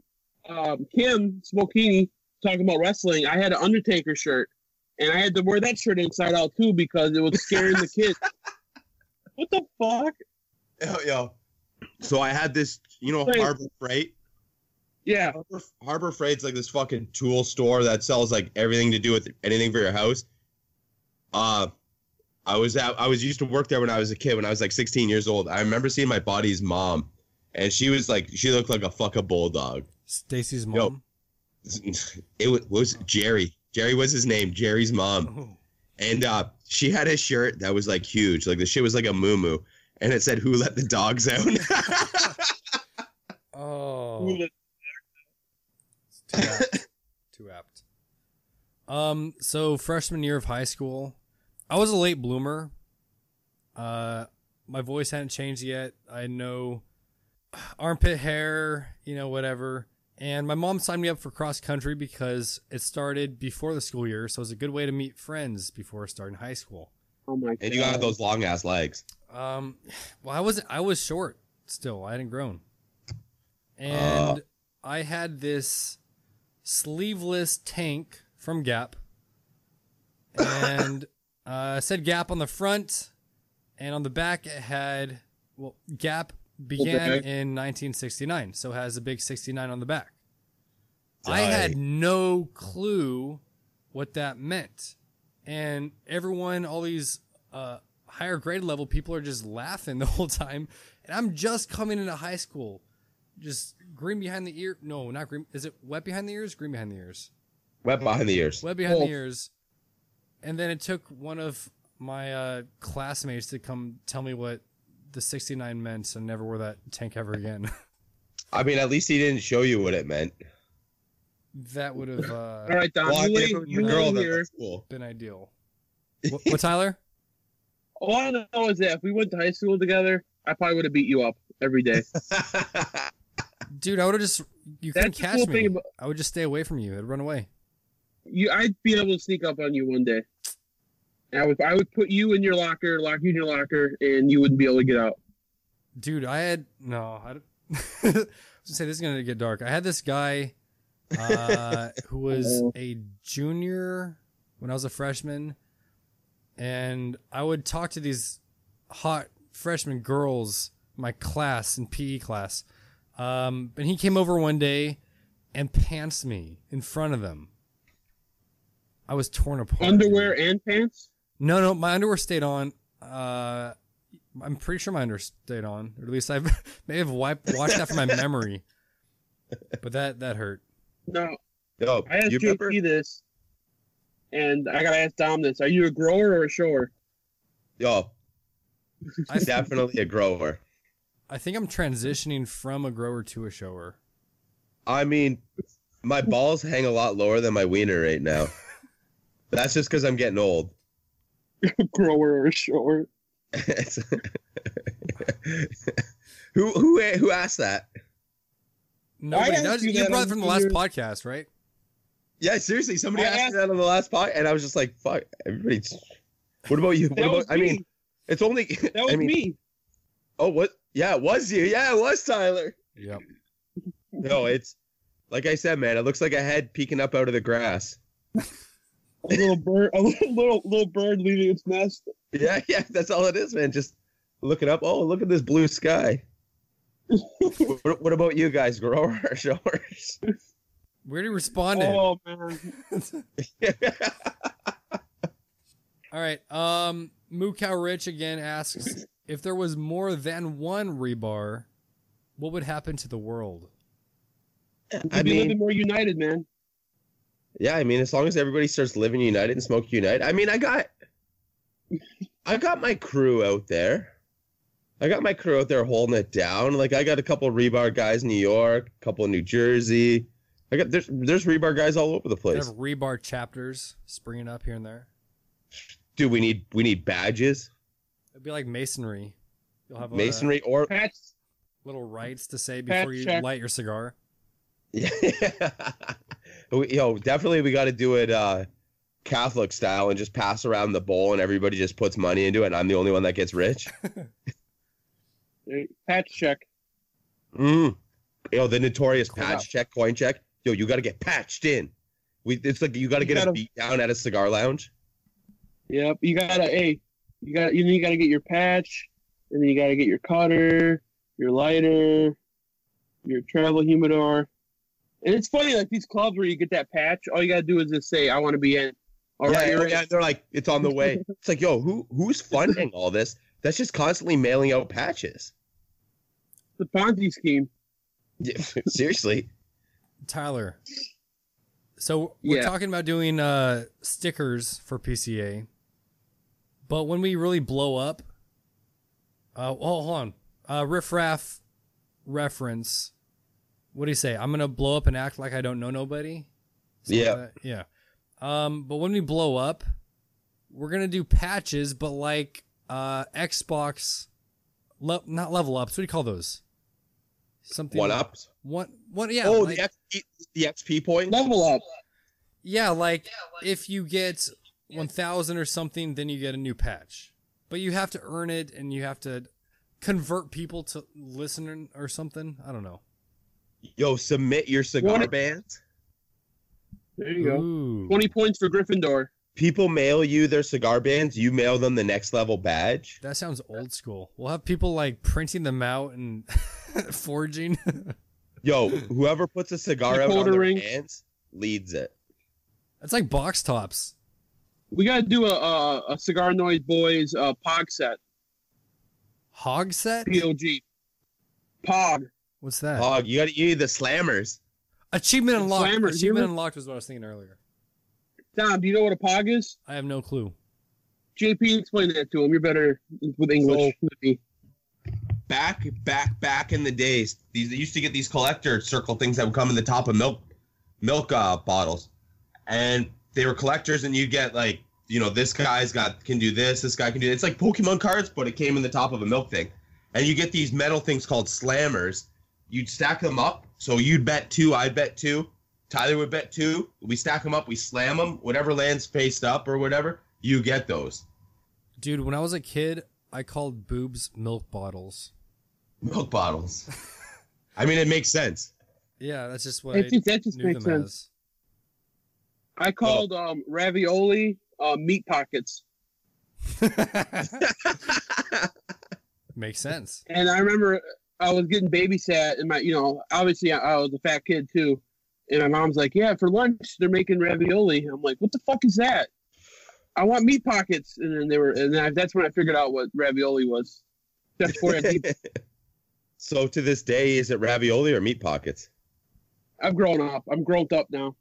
um, Kim Smokini talking about wrestling. I had an Undertaker shirt, and I had to wear that shirt inside out too because it was scaring the kids. What the fuck? yo, yo. So I had this, you know. Harbor Freight. Yeah, Harbor, Harbor Freight's like this fucking tool store that sells like everything to do with anything for your house. Uh I was at I was used to work there when I was a kid when I was like 16 years old. I remember seeing my buddy's mom and she was like she looked like a fucking bulldog. Stacy's Yo. mom. It was, was Jerry. Jerry was his name, Jerry's mom. Oh. And uh she had a shirt that was like huge. Like the shit was like a moo and it said who let the dogs out. Oh. Who the- Too apt. Too apt. Um, so freshman year of high school, I was a late bloomer. Uh, my voice hadn't changed yet. I had no armpit hair, you know, whatever. And my mom signed me up for cross country because it started before the school year, so it was a good way to meet friends before starting high school. oh my god! and you got those long ass legs. Um, well, I was I was short still. I hadn't grown, and I had this sleeveless tank from Gap, and uh, said Gap on the front, and on the back it had well Gap began Okay. in 1969, so it has a big 69 on the back. I had no clue what that meant, and everyone, all these uh, higher grade level people are just laughing the whole time, and I'm just coming into high school, just green behind the ear. No, not green. Is it wet behind the ears? Green behind the ears. Wet behind the ears. Wet behind Oh. the ears. And then it took one of my uh, classmates to come tell me what the 69 meant, so I never wore that tank ever again. I mean, at least he didn't show you what it meant. that would have uh, All right, Don. Well, you mean, lay, if it was you girl, then here. that's cool. been ideal. what, what, Tyler? All I know is that if we went to high school together, I probably would have beat you up every day. Dude, I would have just you couldn't catch cool me. about I would just stay away from you. I'd run away. you. I'd be able to sneak up on you one day. I would, I would put you in your locker, lock you in your locker, and you wouldn't be able to get out. Dude, I had no. I, I was gonna say this is gonna get dark. I had this guy uh, who was a junior when I was a freshman, and I would talk to these hot freshman girls, my class in PE class. Um, and he came over one day and pants me in front of them. I was torn apart. Underwear and pants. No, no, my underwear stayed on. Uh, I'm pretty sure my underwear stayed on, or at least I may have wiped washed that from my memory. But that that hurt. No, Yo, I asked you JP remember? this, and I gotta ask Dom this: Are you a grower or a shower? Yo, I'm definitely a grower. I think I'm transitioning from a grower to a shower. I mean, my balls hang a lot lower than my wiener right now. That's just because I'm getting old. Grower or shower? who who who asked that? Nobody asked does. you You that brought it from the last your- podcast, right? Yeah, seriously, somebody I asked asked- that on the last podcast, and I was just like, "Fuck, everybody's." What about you? What about? was I mean, me. it's only. That was I mean, me. oh, what? Yeah, it was you. Yeah, it was Tyler. Yep. No, it's like I said, man. It looks like a head peeking up out of the grass. A little bird, a little, little little bird leaving its nest. Yeah, yeah, that's all it is, man. Just looking up. Oh, look at this blue sky. what, what about you guys, growers or showers? We already responded. Oh man, All right. Um, Moo Cow Rich again asks if there was more than one rebar, what would happen to the world? we'd I be living mean, more united, man. yeah, I mean, as long as everybody starts living united and smoke unite. I mean, I got, I got my crew out there. I got my crew out there holding it down. Like I got a couple rebar guys in New York, a couple in New Jersey. I got there's there's rebar guys all over the Kind place. of rebar chapters springing up here and there. Dude, we need we need badges, It'd be like masonry. You'll have a masonry, or Patch, little rights to say before you check. light your cigar. Yeah. We- Yo, definitely we got to do it uh Catholic style and just pass around the bowl and everybody just puts money into it and I'm the only one that gets rich. patch check. Mm. Yo, the notorious Crap. patch check, coin check. Yo, you got to get patched in. We it's like you got to get a gotta- beat down at a cigar lounge. Yep, you gotta. Hey, you got. You you gotta get your patch, and then you gotta get your cutter, your lighter, your travel humidor. And it's funny, like these clubs where you get that patch, all you gotta do is just say, "I want to be in." All yeah, right, yeah, you're in. yeah, they're like it's on the way. it's like, yo, who who's funding all this? That's just constantly mailing out patches. The Ponzi scheme. Yeah, Seriously. Tyler. So we're Yeah. talking about doing uh, stickers for PCA, but when we really blow up, uh, oh, hold on, uh, riff raff reference. What do you say? I'm gonna blow up and act like I don't know nobody. Something Yeah. like yeah. Um, but when we blow up, we're gonna do patches, but like uh, Xbox, le- not level ups. What do you call those? Something One ups. One, one, yeah. oh, like- the XP, the XP point. Level up. Yeah, like if you get 1000 or something, then you get a new patch. But you have to earn it and you have to convert people to listen or something. I don't know. Yo, submit your cigar What- bands. There you go. Twenty points for Gryffindor. People mail you their cigar bands. You mail them the next level badge. That sounds old school. We'll have people like printing them out and forging. Yo, whoever puts a cigar out on their hands leads it. That's like box tops. We gotta do a a, a cigar noise boys uh, pog set. Hog set? POG. Pog. What's that? Hog, you got you need the slammers. Achievement unlocked. Slammers, you Achievement ever- unlocked was what I was thinking earlier. Tom, do you know what a pog is? I have no clue. JP, explain that to him. You're better with English than me. Back, back, back in the days, these they used to get these collector circle things that would come in the top of milk, milk uh, bottles, and they were collectors, and you get like, you know, this guy's got can do this, this guy can do. It's like Pokemon cards, but it came in the top of a milk thing, and you get these metal things called slammers. You'd stack them up, so you'd bet two, I'd bet two, Tyler would bet two. We stack them up, we slam them, whatever lands faced up or whatever, you get those Dude, when I was a kid, I called boobs milk bottles. milk bottles. I mean, it makes sense. Yeah, that's just what It I just, that just knew makes them sense. I called um, ravioli uh, meat pockets. Makes sense. and I remember I was getting babysat, and my, you know, obviously I, I was a fat kid too, and my mom's like, "Yeah, for lunch they're making ravioli." I'm like, "What the fuck is that?" I want meat pockets, and then they were, and I, that's when I figured out what ravioli was. That's for it. so to this day, is it ravioli or meat pockets? I've grown up. I'm grown up now.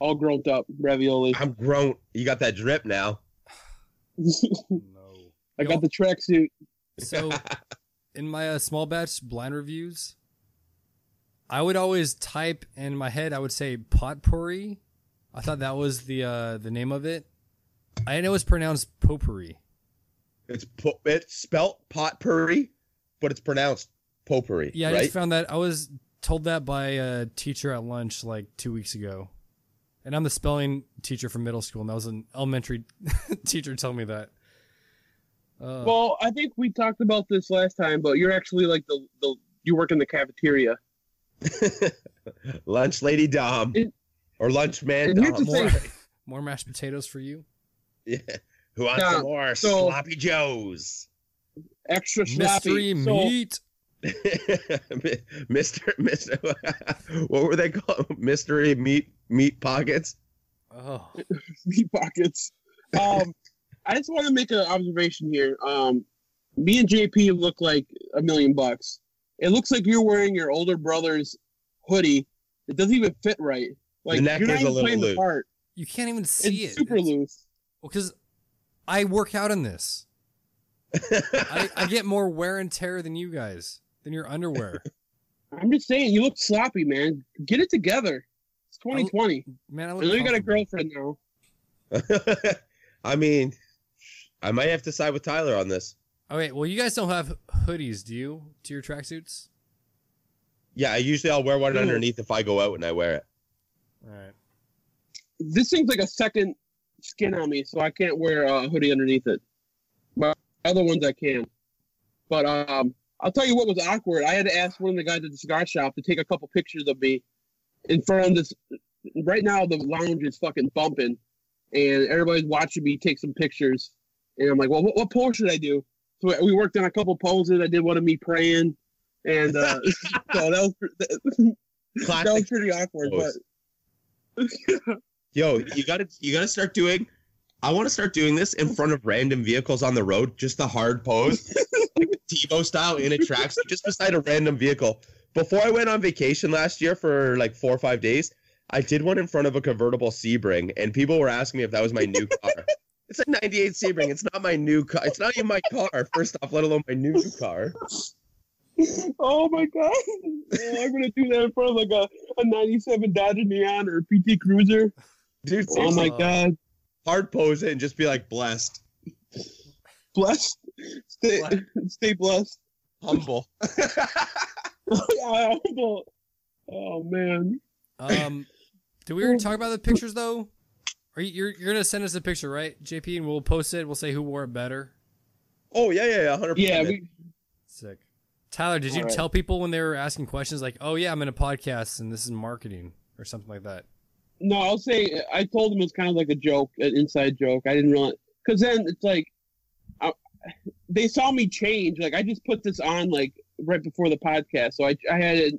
All grown up ravioli. I'm grown. You got that drip now. No. I got the tracksuit. So, in my uh, small batch blind reviews, I would always type in my head. I would say potpourri. I thought that was the uh, the name of it. I know it's pronounced potpourri. It's po- it's spelt potpourri, but it's pronounced potpourri. Yeah, I just found that I was told that by a teacher at lunch like two weeks ago. And I'm the spelling teacher from middle school, and that was an elementary teacher telling me that. Uh, Well, I think we talked about this last time, but you're actually like the the you work in the cafeteria. lunch lady Dom. It- or lunch man Dom. more, thing. more mashed potatoes for you, Yeah. Who wants Yeah, some more so- sloppy joes? Extra sloppy. mystery So- meat. Mr. Mr. what were they called? Mystery meat meat pockets. Oh, meat pockets. Um, I just want to make an observation here. Um, me and JP look like a million bucks. It looks like you're wearing your older brother's hoodie. It doesn't even fit right. Like neck you're not is even little playing loose. the part. you can't even see It's it. super It's- loose. Well, because I work out in this. I, I get more wear and tear than you guys, than your underwear. I'm just saying, you look sloppy, man. Get it together. It's 2020. Man, I I look know you got a girlfriend now. I mean, I might have to side with Tyler on this. Oh wait, well you guys don't have hoodies, do you? To your tracksuits? Yeah, I usually I'll wear one Ooh. underneath if I go out and I wear it. All right. This seems like a second skin on me, so I can't wear a hoodie underneath it. But other ones I can. But um, I'll tell you what was awkward. I had to ask one of the guys at the cigar shop to take a couple pictures of me in front of this. Right now, the lounge is fucking bumping, and everybody's watching me take some pictures. And I'm like, well, what, what pose should I do? So we worked on a couple poses. I did one of me praying, and uh, so that was that, was pretty awkward. But. Yo, you gotta you gotta start doing. I want to start doing this in front of random vehicles on the road, just the hard pose, like TiVo style in a tracksuit, just beside a random vehicle. Before I went on vacation last year for like four or five days, I did one in front of a convertible Sebring, and people were asking me if that was my new car. It's a '98 Sebring. It's not my new car. It's not even my car. First off, let alone my new car. oh my god, Oh, I'm gonna do that in front of like a, a '97 Dodge Neon or a PT Cruiser. Dude, Oh my god, hard pose it and just be like blessed, blessed. Stay, stay blessed. humble. Yeah, humble. oh man, Um, did we already talk about the pictures though? Are you you're, you're gonna send us a picture, right, JP, and we'll post it. We'll say who wore it better. oh yeah, yeah, yeah, hundred yeah. percent. We, Sick. Tyler, did you All right. tell people when they were asking questions like, "Oh yeah, I'm in a podcast and this is marketing" or something like that? no, I'll say I told him it's kind of like a joke, an inside joke. I didn't realize because then it's like I, they saw me change. Like I just put this on like right before the podcast, so I I had it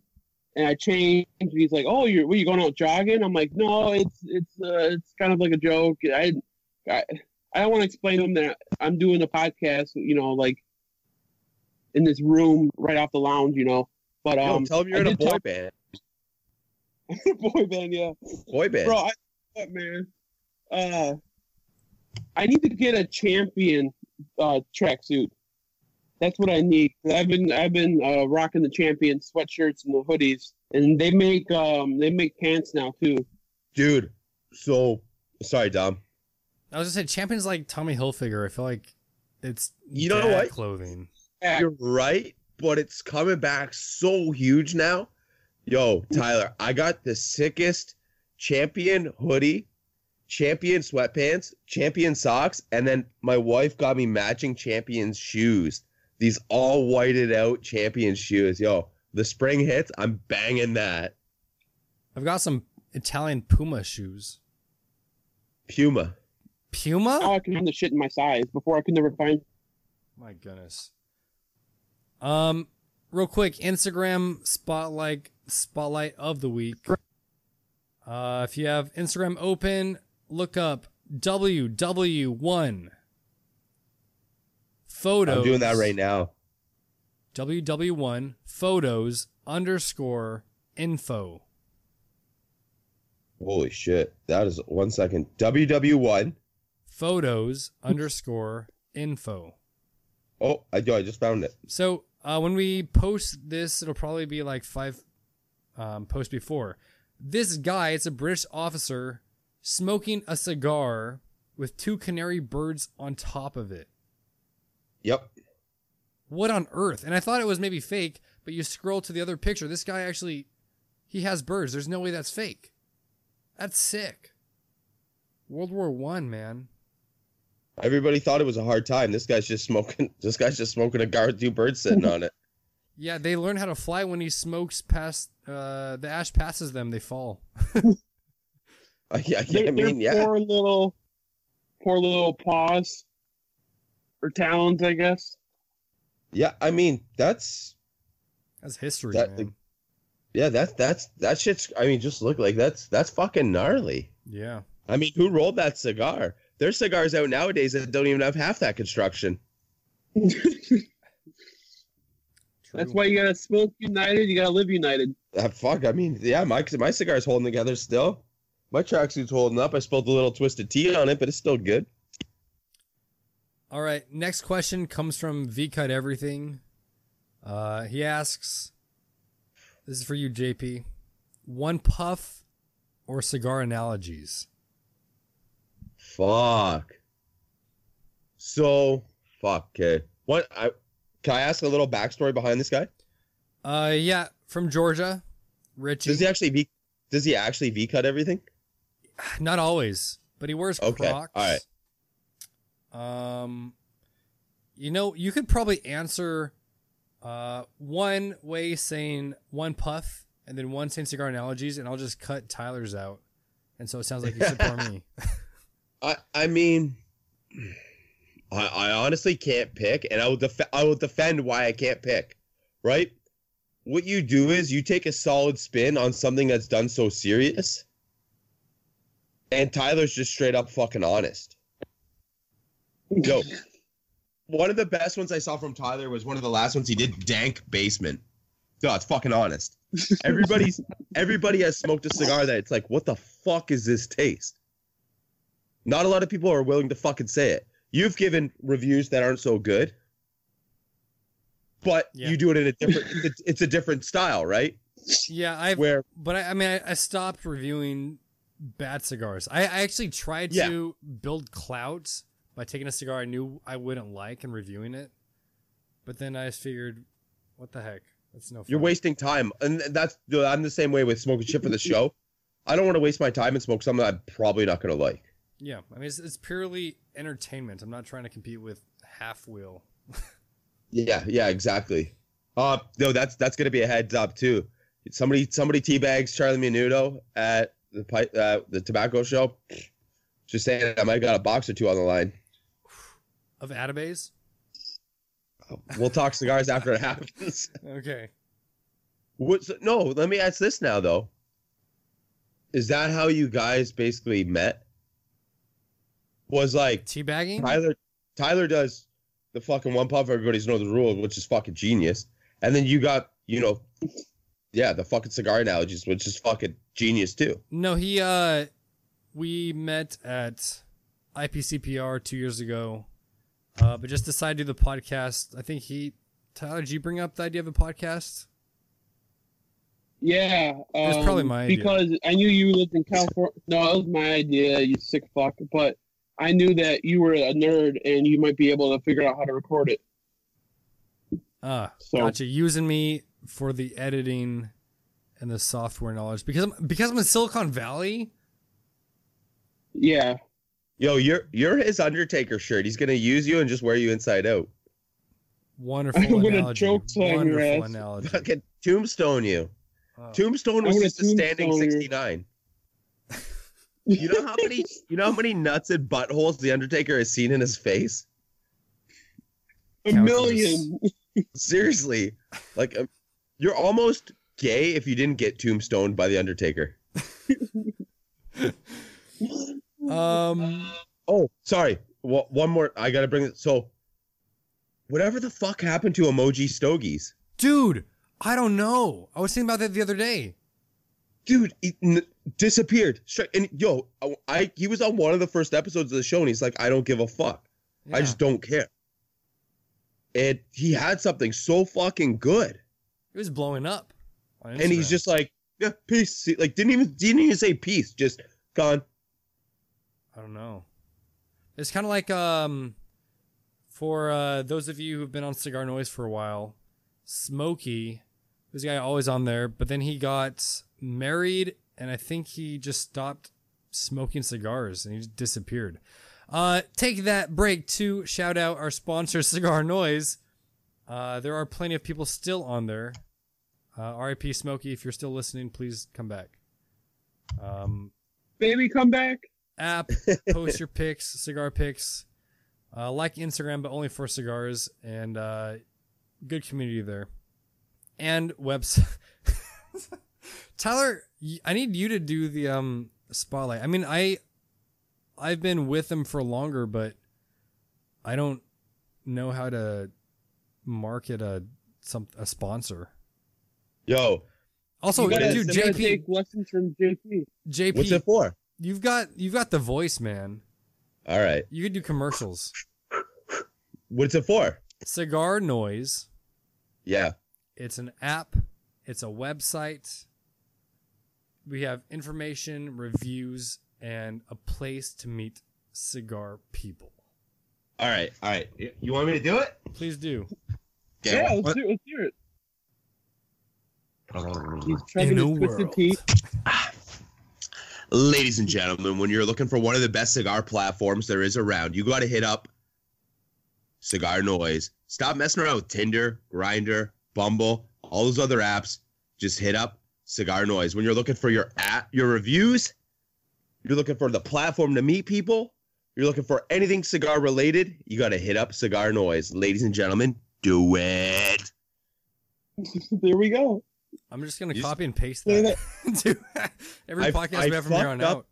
and I changed. And he's like, "Oh, you're were you going out jogging?" I'm like, "No, it's it's uh, it's kind of like a joke." I I, I don't want to explain to him that I'm doing a podcast, you know, like in this room right off the lounge, you know. But Yo, um, tell them you're I in a boy band. boy band, yeah. Boy band. Bro, I, what, man? Uh, I need to get a champion uh, tracksuit. That's what I need. I've been I've been uh, rocking the champion sweatshirts and the hoodies, and they make um they make pants now too. Dude, so sorry, Dom. I was just saying, Champion's like Tommy Hilfiger. I feel like it's You know what? clothing. You're right, but it's coming back so huge now. Yo, Tyler, I got the sickest champion hoodie, champion sweatpants, champion socks, and then my wife got me matching champions shoes. These all whited out champion shoes. Yo, the spring hits, I'm banging that. I've got some Italian Puma shoes. Puma. Puma? Oh, I can find the shit in my size. Before I could never find. My goodness. Um, real quick, Instagram spotlight spotlight of the week. Uh, if you have Instagram open, look up WW1 photos. I'm doing that right now. WW1 photos underscore info. Holy shit. That is one second. WW1. Photos underscore info. Oh, I, yo, I just found it. So uh, when we post this, it'll probably be like five um, posts before. This guy, it's a British officer, smoking a cigar with two canary birds on top of it. Yep. What on earth? And I thought it was maybe fake, but you scroll to the other picture. This guy actually, he has birds. There's no way that's fake. That's sick. World War One, man. Everybody thought it was a hard time. This guy's just smoking. This guy's just smoking a cigar with two birds sitting on it. Yeah, they learn how to fly when he smokes past. Uh, the ash passes them, they fall. I, I, Their, I mean, yeah, poor little, poor little paws or talons, I guess. yeah. I mean, that's That's history, That- man. yeah. That's that's that shit's. I mean, just look like that's that's fucking gnarly. Yeah. I mean, who rolled that cigar? There's cigars out nowadays that don't even have half that construction. That's why you gotta smoke united. You gotta live united. Ah, fuck. I mean, yeah, my my cigar's holding together still. My tracksuit's holding up. I spilled a little twisted tea on it, but it's still good. All right. Next question comes from V Cut Everything. Uh, he asks, "This is for you, JP. One puff or cigar analogies?" Fuck. So fuck. Okay. What? I can I ask a little backstory behind this guy? Uh, yeah, from Georgia, Richie. Does he actually v? Does he actually v cut everything? Not always, but he wears Okay, Crocs. all right. Um, you know, you could probably answer uh one way saying one puff and then one saying cigar analogies, and I'll just cut Tyler's out, and so it sounds like you support me. I I mean, I, I honestly can't pick, and I will def- I will defend why I can't pick. Right? What you do is you take a solid spin on something that's done so serious, and Tyler's just straight up fucking honest. Yo, one of the best ones I saw from Tyler was one of the last ones he did, Dank Basement. No, it's fucking honest. Everybody's everybody has smoked a cigar that it's like, what the fuck is this taste? Not a lot of people are willing to fucking say it. You've given reviews that aren't so good, but Yeah. you do it in a different. it's, it's a different style, right? yeah, I've Where But I, I mean, I, I stopped reviewing bad cigars. I, I actually tried Yeah. to build clout by taking a cigar I knew I wouldn't like and reviewing it. But then I just figured, what the heck? That's no fun. you're wasting time, and that's I'm the same way with smoking shit for the show. I don't want to waste my time and smoke something I'm probably not gonna like. Yeah, I mean, it's, it's purely entertainment. I'm not trying to compete with halfwheel. Yeah, yeah, exactly. Uh no, that's that's gonna be a heads up too. Somebody somebody teabags Charlie Minato at the pipe uh, the tobacco show. Just saying, I might got a box or two on the line. Of Atabase? We'll talk cigars after it happens. Okay. What's no? Let me ask this now though. Is that how you guys basically met? Was like Teabagging? Tyler Tyler does the fucking one puff. Everybody's know the rule, which is fucking genius. And then you got you know, yeah, the fucking cigar analogies, which is fucking genius too. No, he, uh, we met at IPCPR two years ago, uh, but just decided to do the podcast. I think he, Tyler, did you bring up the idea of a podcast? Yeah, um, probably my idea. because I knew you lived in California. No, it was my idea. You sick fuck. But I knew that you were a nerd and you might be able to figure out how to record it. Ah, So gotcha. Using me for the editing and the software knowledge because I'm because I'm in Silicon Valley. yeah, Yo, you're you're his Undertaker shirt. He's gonna use you and just wear you inside out. Wonderful I'm gonna analogy. choke slam your Wonderful ass. analogy. Fucking tombstone you. Oh. Tombstone I'm was just a standing sixty nine. You know how many you know how many nuts and buttholes the Undertaker has seen in his face? a Countless. million. Seriously, like um, you're almost gay if you didn't get tombstoned by the Undertaker. Um, Oh, sorry. Well, one more. I gotta bring it. So, whatever the fuck happened to emoji stogies, dude, I don't know. I was thinking about that the other day. dude? It n- disappeared. Straight. And yo, I, I he was on one of the first episodes of the show, and he's like, "I don't give a fuck. I just don't care." And he had something so fucking good, it was blowing up. and he's just like, "Yeah, peace." Like, didn't even didn't even say peace. Just gone. I don't know. It's kind of like um, for uh, those of you who've been on Cigar Noise for a while, Smokey This guy always on there, but then he got married, and I think he just stopped smoking cigars and he just disappeared. Uh, take that break to shout out our sponsor, Cigar Noise. Uh, there are plenty of people still on there. Uh, RIP Smokey, if you're still listening, please come back. Um, Baby, come back. App, post your pics, cigar pics. Uh, like Instagram, but only for cigars, and uh, good community there. And website. Tyler, I need you to do the um spotlight. I mean, I I've been with him for longer, but I don't know how to market a some a sponsor. Yo, Also, you gotta, dude, you JP, take lessons from JP. JP, what's it for? You've got you've got the voice, man. All right. You could do commercials. What's it for? Cigar Noise. Yeah. It's an app. It's a website. We have information, reviews, and a place to meet cigar people. All right. All right. You- You want me to do it? Please do. Yeah, let's What- do, let's hear it. He's chugging In a his twisted world. Ladies and gentlemen, when you're looking for one of the best cigar platforms there is around, you got to hit up Cigar Noise. Stop messing around with Tinder, Grindr, Bumble, all those other apps. Just hit up Cigar Noise. When you're looking for your app, your reviews, you're looking for the platform to meet people, you're looking for anything cigar related, you got to hit up Cigar Noise. Ladies and gentlemen, do it. there we go. I'm just gonna You copy and paste Say that. to every I- podcast I we have from here on up out.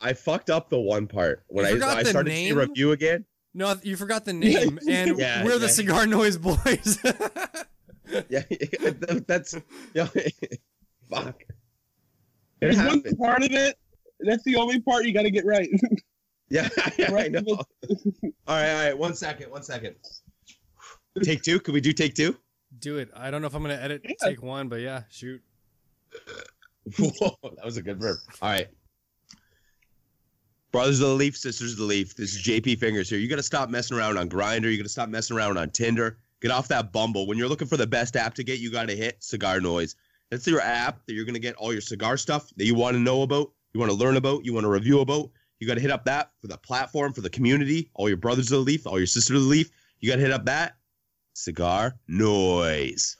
I fucked up the one part when You I, I started name? to see review again. No, you forgot the name, and Yeah, we're the. Cigar Noise Boys. Yeah, that's yeah. Fuck. It There's one part of it. That's the only part you got to get right. Yeah, yeah, I know. All right, all right. One second, one second. Take two. Can we do take two? Do it. I don't know if I'm gonna edit Yeah. take one, but yeah, shoot. Whoa, that was a good verb. All right. Brothers of the Leaf, sisters of the Leaf. This is JP Fingers here. You got to stop messing around on Grindr. You got to stop messing around on Tinder. Get off that Bumble. When you're looking for the best app to get, you got to hit Cigar Noise. That's your app that you're going to get all your cigar stuff that you want to know about, you want to learn about, you want to review about. You got to hit up that for the platform, for the community, all your brothers of the Leaf, all your sisters of the Leaf. You got to hit up that Cigar Noise.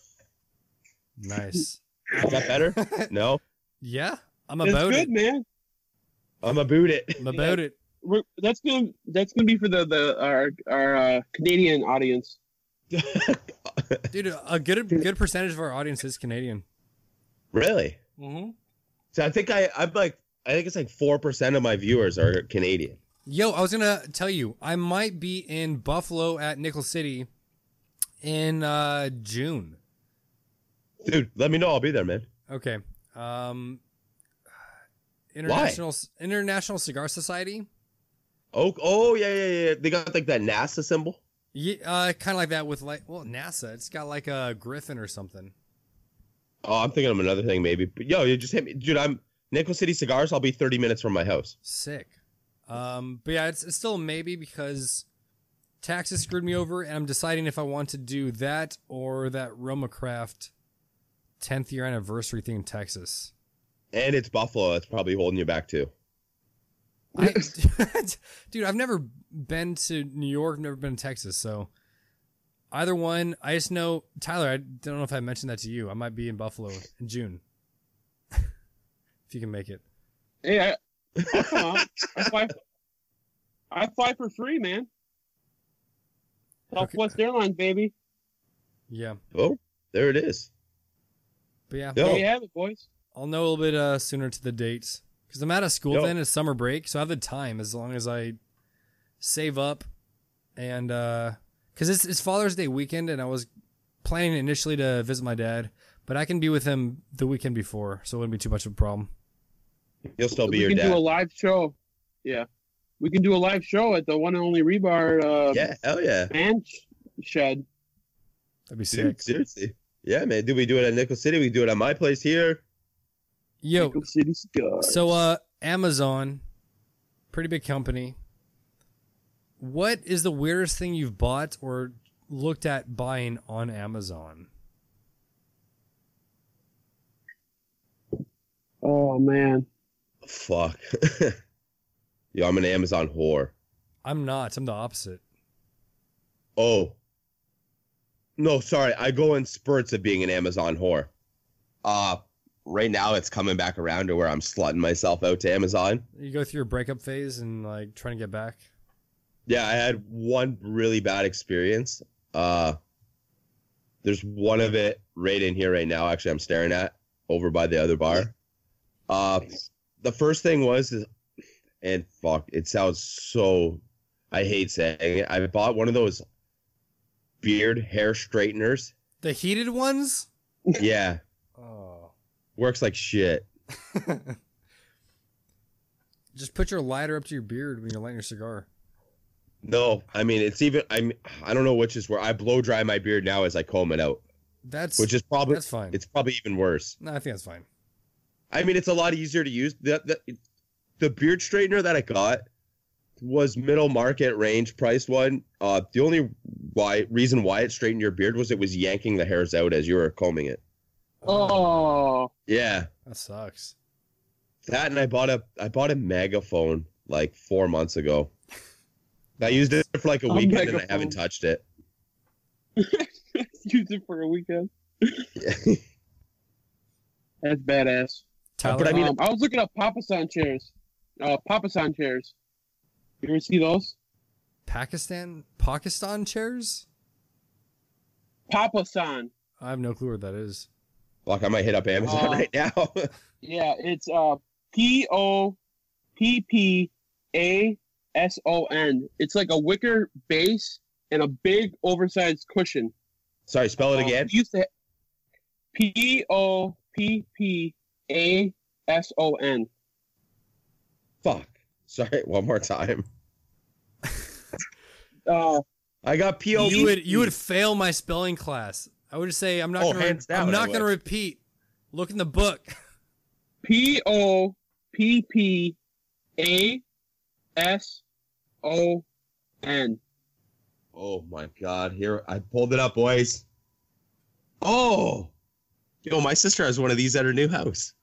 Nice. Is that better? No, yeah, I'm That's about good, it. man. I'm about it. I'm about it. We're, that's gonna that's gonna be for the the our our uh, Canadian audience. Dude, a good good percentage of our audience is Canadian. really? Mm-hmm. So I think I I'm like I think it's like four percent of my viewers are Canadian. Yo, I was gonna tell you, I might be in Buffalo at Nickel City in uh, June. Dude, let me know. I'll be there, man. Okay. Um, International International Cigar Society. Oh, oh yeah, yeah, yeah. They got like that NASA symbol. Yeah, uh, kind of like that with like well NASA. It's got like a griffin or something. Oh, I'm thinking of another thing maybe. But yo, you just hit me, dude. I'm Nickel City Cigars. I'll be 30 minutes from my house. Sick. Um, but yeah, it's, it's still maybe because taxes screwed me over, and I'm deciding if I want to do that or that Roma Craft 10th year anniversary thing in Texas. And it's Buffalo. That's probably holding you back too. I, dude, I've never been to New York, never been to Texas, so either one. I just know Tyler. I don't know if I mentioned that to you. I might be in Buffalo in June, if you can make it. Hey, I, I'll come out. I fly. I fly for free, man. Southwest Airlines, baby. Yeah, Oh, there it is. but yeah, There you have it, boys. I'll know a little bit uh, sooner to the dates because I'm out of school Yo. then. It's summer break, so I have the time as long as I save up and because it's it's Father's Day weekend, and I was planning initially to visit my dad, but I can be with him the weekend before, so it wouldn't be too much of a problem. You'll still be we your can dad. do a live show. Yeah, we can do a live show at the one and only Rebar uh, yeah, hell yeah. man sh- shed. That'd be Dude, seriously. Yeah, man. Do we do it at Nickel City? We do it at my place here. Yo, Nickel City Cigars. so uh, Amazon, pretty big company. What is the weirdest thing you've bought or looked at buying on Amazon? Oh man. Fuck. Yo, I'm an Amazon whore. I'm not. I'm the opposite. Oh. No, sorry. I go in spurts of being an Amazon whore. Uh right now it's coming back around to where I'm slutting myself out to Amazon. You go through your breakup phase and like trying to get back. Yeah, I had one really bad experience. Uh there's one of it right in here right now. Actually, I'm staring at over by the other bar. Uh the first thing was is and fuck, it sounds so I hate saying it. I bought one of those beard hair straighteners. The heated ones? Yeah, Oh. works like shit. Just put your lighter up to your beard when you're lighting your cigar. No, I mean it's even I'm I don't know which is where I blow dry my beard now as I comb it out, That's which is probably that's fine. it's probably even worse. no, I think that's fine. I mean it's a lot easier to use. The the, the beard straightener that I got was middle market range priced one. Uh, the only why reason why it straightened your beard was it was yanking the hairs out as you were combing it. Oh. Yeah, that sucks. that and I bought a I bought a megaphone like four months ago. I used it for like a A weekend and I haven't touched it. Use it for a weekend. That's badass. Tyler, but I mean- um, I was looking up Papasan chairs. Uh, Papasan chairs. You ever see those? Pakistan, Pakistan chairs. Papasan. I have no clue what that is. Fuck, I might hit up Amazon Uh, right now. Yeah, it's uh P O P P A S O N. It's like a wicker base and a big oversized cushion. Sorry, spell it Um, again. we used to P O P P A S O N. Fuck. Sorry, one more time. Uh, I got PO. You would you would fail my spelling class. I would say I'm not Oh, gonna hands down, I'm not gonna repeat. Look in the book. P O P P A S O N. Oh my god! Here, I pulled it up, boys. Oh, yo, my sister has one of these at her new house.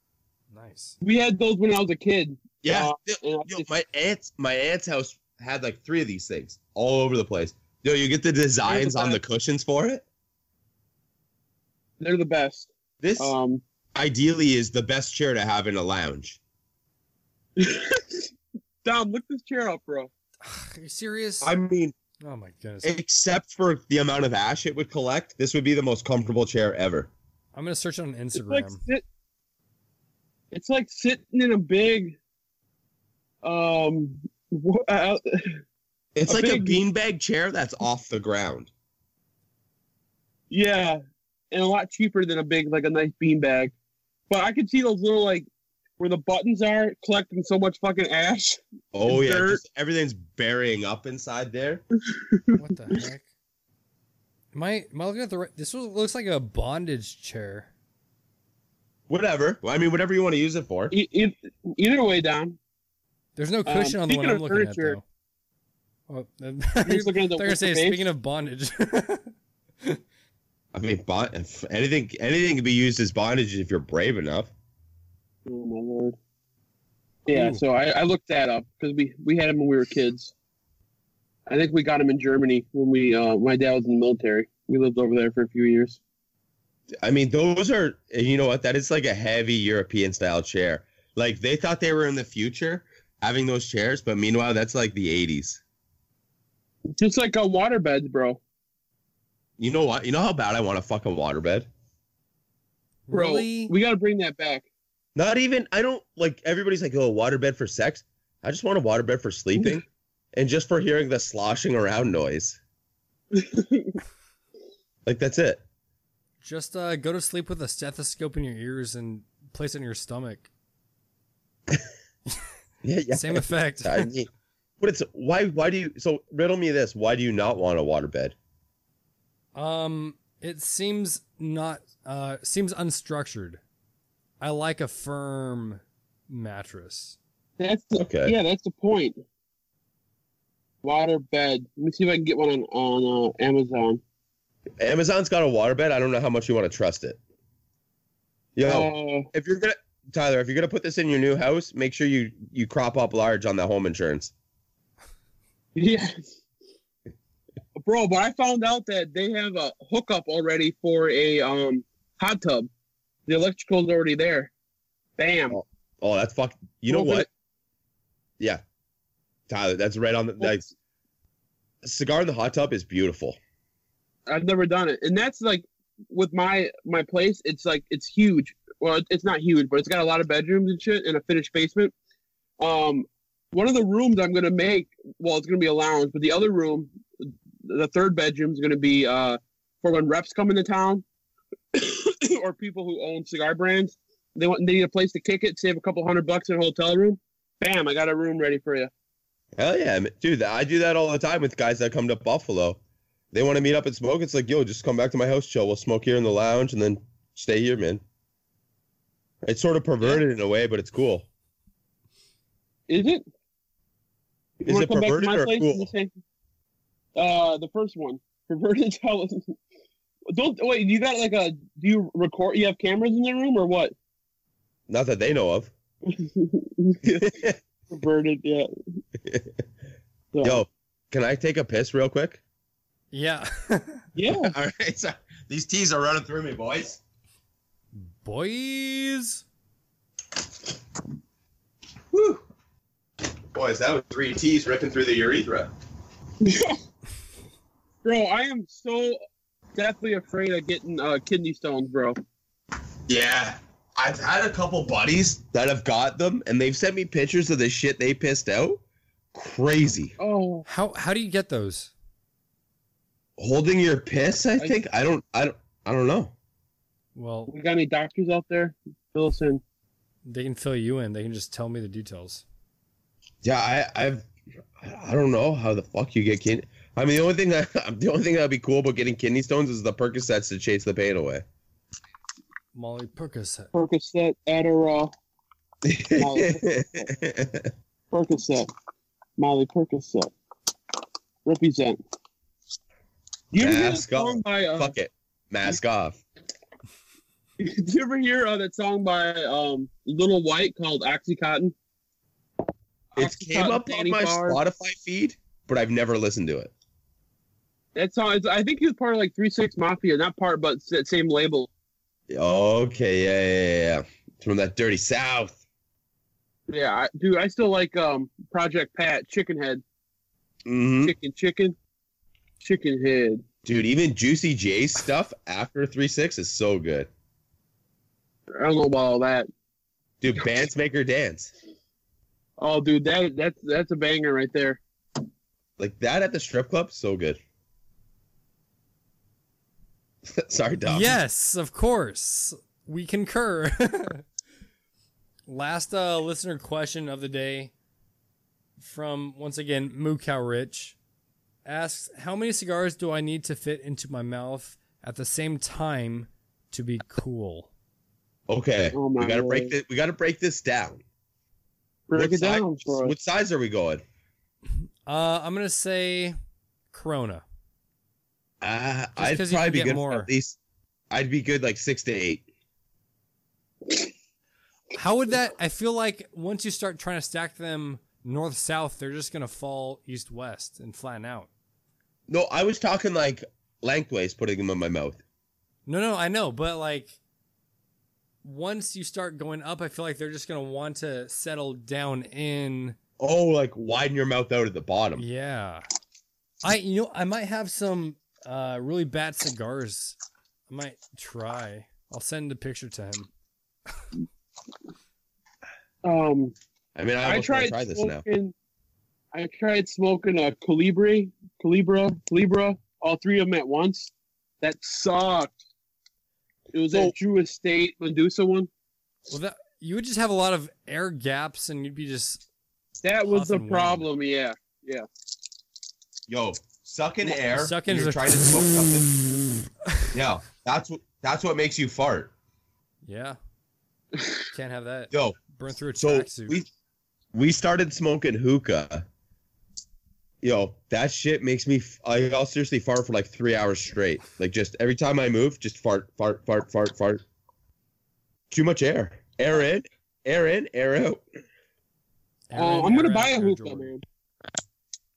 Nice. We had those when I was a kid. Yeah, Uh, yo, yo, my aunt's my aunt's house had like three of these things all over the place. Yo, you get the designs on the cushions for it. They're the best. This Um, ideally is the best chair to have in a lounge. Dom, look this chair up, bro. Are you serious? I mean, oh my goodness. except for the amount of ash it would collect, this would be the most comfortable chair ever. I'm gonna search it on It's like Instagram. sit. It's like sitting in a big. Um. wha- Uh, It's A like a big- beanbag chair that's off the ground. yeah, and a lot cheaper than a big, like a nice beanbag. But I could see those little like where the buttons are collecting so much fucking ash. Oh yeah, just everything's burying up inside there. what the heck? Am I am I looking at the right? This was, looks like a bondage chair. Whatever. Well, I mean, whatever you want to use it for. E- e- either way, Dom. There's no cushion on the one I'm looking furniture- at though. Oh, You're they're looking at the gonna say speaking of bondage. I mean, bond, if anything, anything can be used as bondage if you're brave enough. Oh my lord. Yeah, Ooh. so I, I looked that up because we we had him when we were kids. I think we got him in Germany when we uh my dad was in the military. We lived over there for a few years. I mean, those are, you know what? That is like a heavy European style chair. Like they thought they were in the future having those chairs, but meanwhile, that's like the 80s. Just like a waterbed, bro. You know what? You know how bad I want a fucking waterbed? Bro, really? we got to bring that back. Not even, I don't like, everybody's like, oh, waterbed for sex. I just want a waterbed for sleeping and just for hearing the sloshing around noise. Like, that's it. Just uh, go to sleep with a stethoscope in your ears and place it in your stomach. Yeah, yeah. Same effect. I mean, but it's why? Why do you? So riddle me this: Why do you not want a waterbed? Um, it seems not uh seems unstructured. I like a firm mattress. That's the, Okay. yeah, that's the point. Water bed. Let me see if I can get one on on uh, Amazon. Amazon's got a waterbed. I don't know how much you want to trust it. Yo, Uh, if you're gonna, Tyler, if you're gonna put this in your new house, make sure you you crop up large on the home insurance. Yeah. Bro, but I found out that they have a hookup already for a um hot tub. The electrical's already there. Bam. Oh. Oh, that's fuck. You know what? Yeah, Tyler, that's right on the. Like, cigar in the hot tub is beautiful. I've never done it. And that's like with my my place, it's like it's huge. Well, it's not huge, but it's got a lot of bedrooms and shit and a finished basement. Um one of the rooms I'm gonna make, well, it's gonna be a lounge, but the other room, the third bedroom is gonna be uh for when reps come into town or people who own cigar brands. They want they need a place to kick it, save a couple hundred bucks in a hotel room. Bam, I got a room ready for you. Hell yeah, dude! I do that all the time with guys that come to Buffalo. They want to meet up and smoke. It's like, yo, just come back to my house, chill. We'll smoke here in the lounge and then stay here, man. It's sort of perverted in a way, but it's cool. Is it? You Is wanna it come back to perverted my or place cool? say- Uh, the first one. Perverted. Tell Don't wait. You got like a? Do you record? You have cameras in the room or what? Not that they know of. Perverted. Yeah. So, Yo, can I take a piss real quick? Yeah. Yeah. All right, so these teas are running through me, boys. Boys. Woo. Boys, that was three teas ripping through the urethra. bro, I am so deathly afraid of getting uh, kidney stones, bro. Yeah. I've had a couple buddies that have got them, and they've sent me pictures of the shit they pissed out. Crazy. Oh, How how do you get those? Holding your piss, I think. I don't. I don't. I don't know. Well, we got any doctors out there? Fill us in. they can fill you in. They can just tell me the details. Yeah, I, I've. I don't know how the fuck you get kidney. I mean, the only thing that the only thing that'd be cool about getting kidney stones is the Percocets to chase the pain away. Molly Percocet. Percocet, Adderall, Percocet, Molly Percocet. Represent. You ever hear that Mask off. by? Uh, Fuck it. Mask off. Did you ever hear uh, that song by um, Lil Wyte called Oxycontin? It came up on my Bars. Spotify feed, but I've never listened to it. That song, I think he was part of like Three Six Mafia, not part, but s- same label. Okay, yeah, yeah, yeah. It's from that dirty South. Yeah, I, dude, I still like um, Project Pat, Chicken Head, hmm Chicken Chicken, Chicken Head. Dude, even Juicy J's stuff after three six is so good. I don't know about all that. Dude, bands make her dance. Oh, dude, that that's that's a banger right there. Like that at the strip club, so good. Sorry, Dom. Yes, of course. We concur. Last uh, listener question of the day from, once again, Moo Cow Rich asks How many cigars do I need to fit into my mouth at the same time to be cool? Okay, Oh my we gotta break this. We gotta break this down. Break what it size, down for us. What size are we going? Uh, I'm going to say Corona. Uh, 'cause I'd probably be good more. at least. I'd be good like six to eight. How would that? I feel like once you start trying to stack them north south, they're just going to fall east west and flatten out. No, I was talking like lengthways, putting them in my mouth. No, no, I know, but like once you start going up, I feel like they're just gonna want to settle down in. Oh, like widen your mouth out at the bottom. Yeah, I you know I might have some uh really bad cigars. I might try. I'll send a picture to him. Um, I mean, I, I tried try this now. I tried smoking a Calibri, Calibra, Calibra, all three of them at once. That sucked. It was So- that Drew Estate Medusa one. Well, that you would just have a lot of air gaps, and you'd be just That was the Puffing wind. problem. Yeah, yeah. Yo, sucking air. sucking. You're is a- trying to smoke something. Yeah, that's what that's what makes you fart. Yeah, can't have that. Yo, Burn through a so tracksuit. we we started smoking hookah. Yo, that shit makes me. f- I- I'll seriously fart for like three hours straight. Like just every time I move, just fart, fart, fart, fart, fart. Too much air. Aaron, Aaron, Aaron. Uh, I'm gonna buy a hookah, man.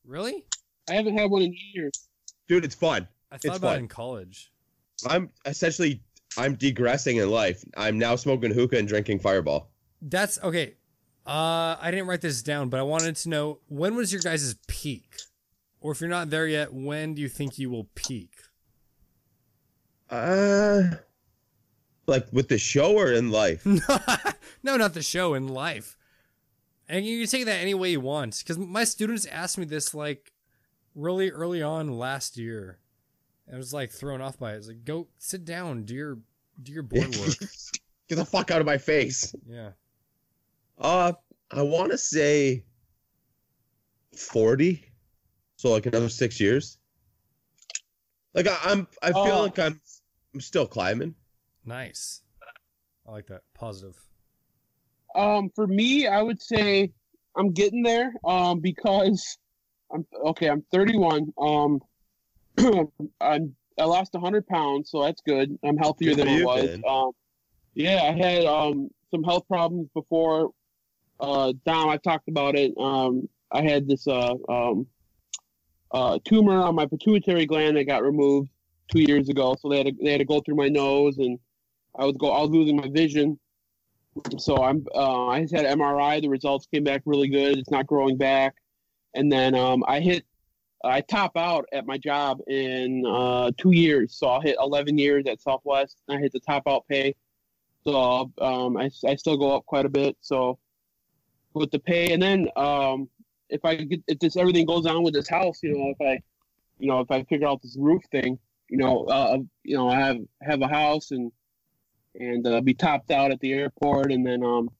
Really? I haven't had one in years. Dude, it's fun. I thought It's about it fun. in college. I'm essentially I'm degressing in life. I'm now smoking hookah and drinking Fireball. That's okay. Uh, I didn't write this down, but I wanted to know when was your guys' peak, or if you're not there yet, when do you think you will peak? Uh, like with the show or in life? no, not the show in life. And you can take that any way you want. Because my students asked me this like really early on last year. I was like thrown off by it. It's like, go sit down, do your do your board work. Get the fuck out of my face. yeah. Uh, I want to say forty, so like another six years. Like I, I'm, I feel Oh. like I'm, I'm still climbing. Nice. I like that. Positive. Um, for me, I would say I'm getting there. Um, because I'm okay. I'm 31. Um, I'm I lost 100 pounds, so that's good. I'm healthier Good than I was. Um, yeah, I had um some health problems before. Uh, Dom, I talked about it. Um, I had this uh um uh tumor on my pituitary gland that got removed two years ago. So they had to, they had to go through my nose, and I was go I was losing my vision. So I'm uh, I just had MRI. The results came back really good. It's not growing back. And then um, I hit I top out at my job in uh, two years. So I'll hit 11 years at Southwest. I hit the top out pay. So um, I, I still go up quite a bit. So with the pay, and then um, if I get if this everything goes on with this house, you know, if I you know if I figure out this roof thing, you know, uh, you know, I have have a house and and uh, be topped out at the airport, and then um,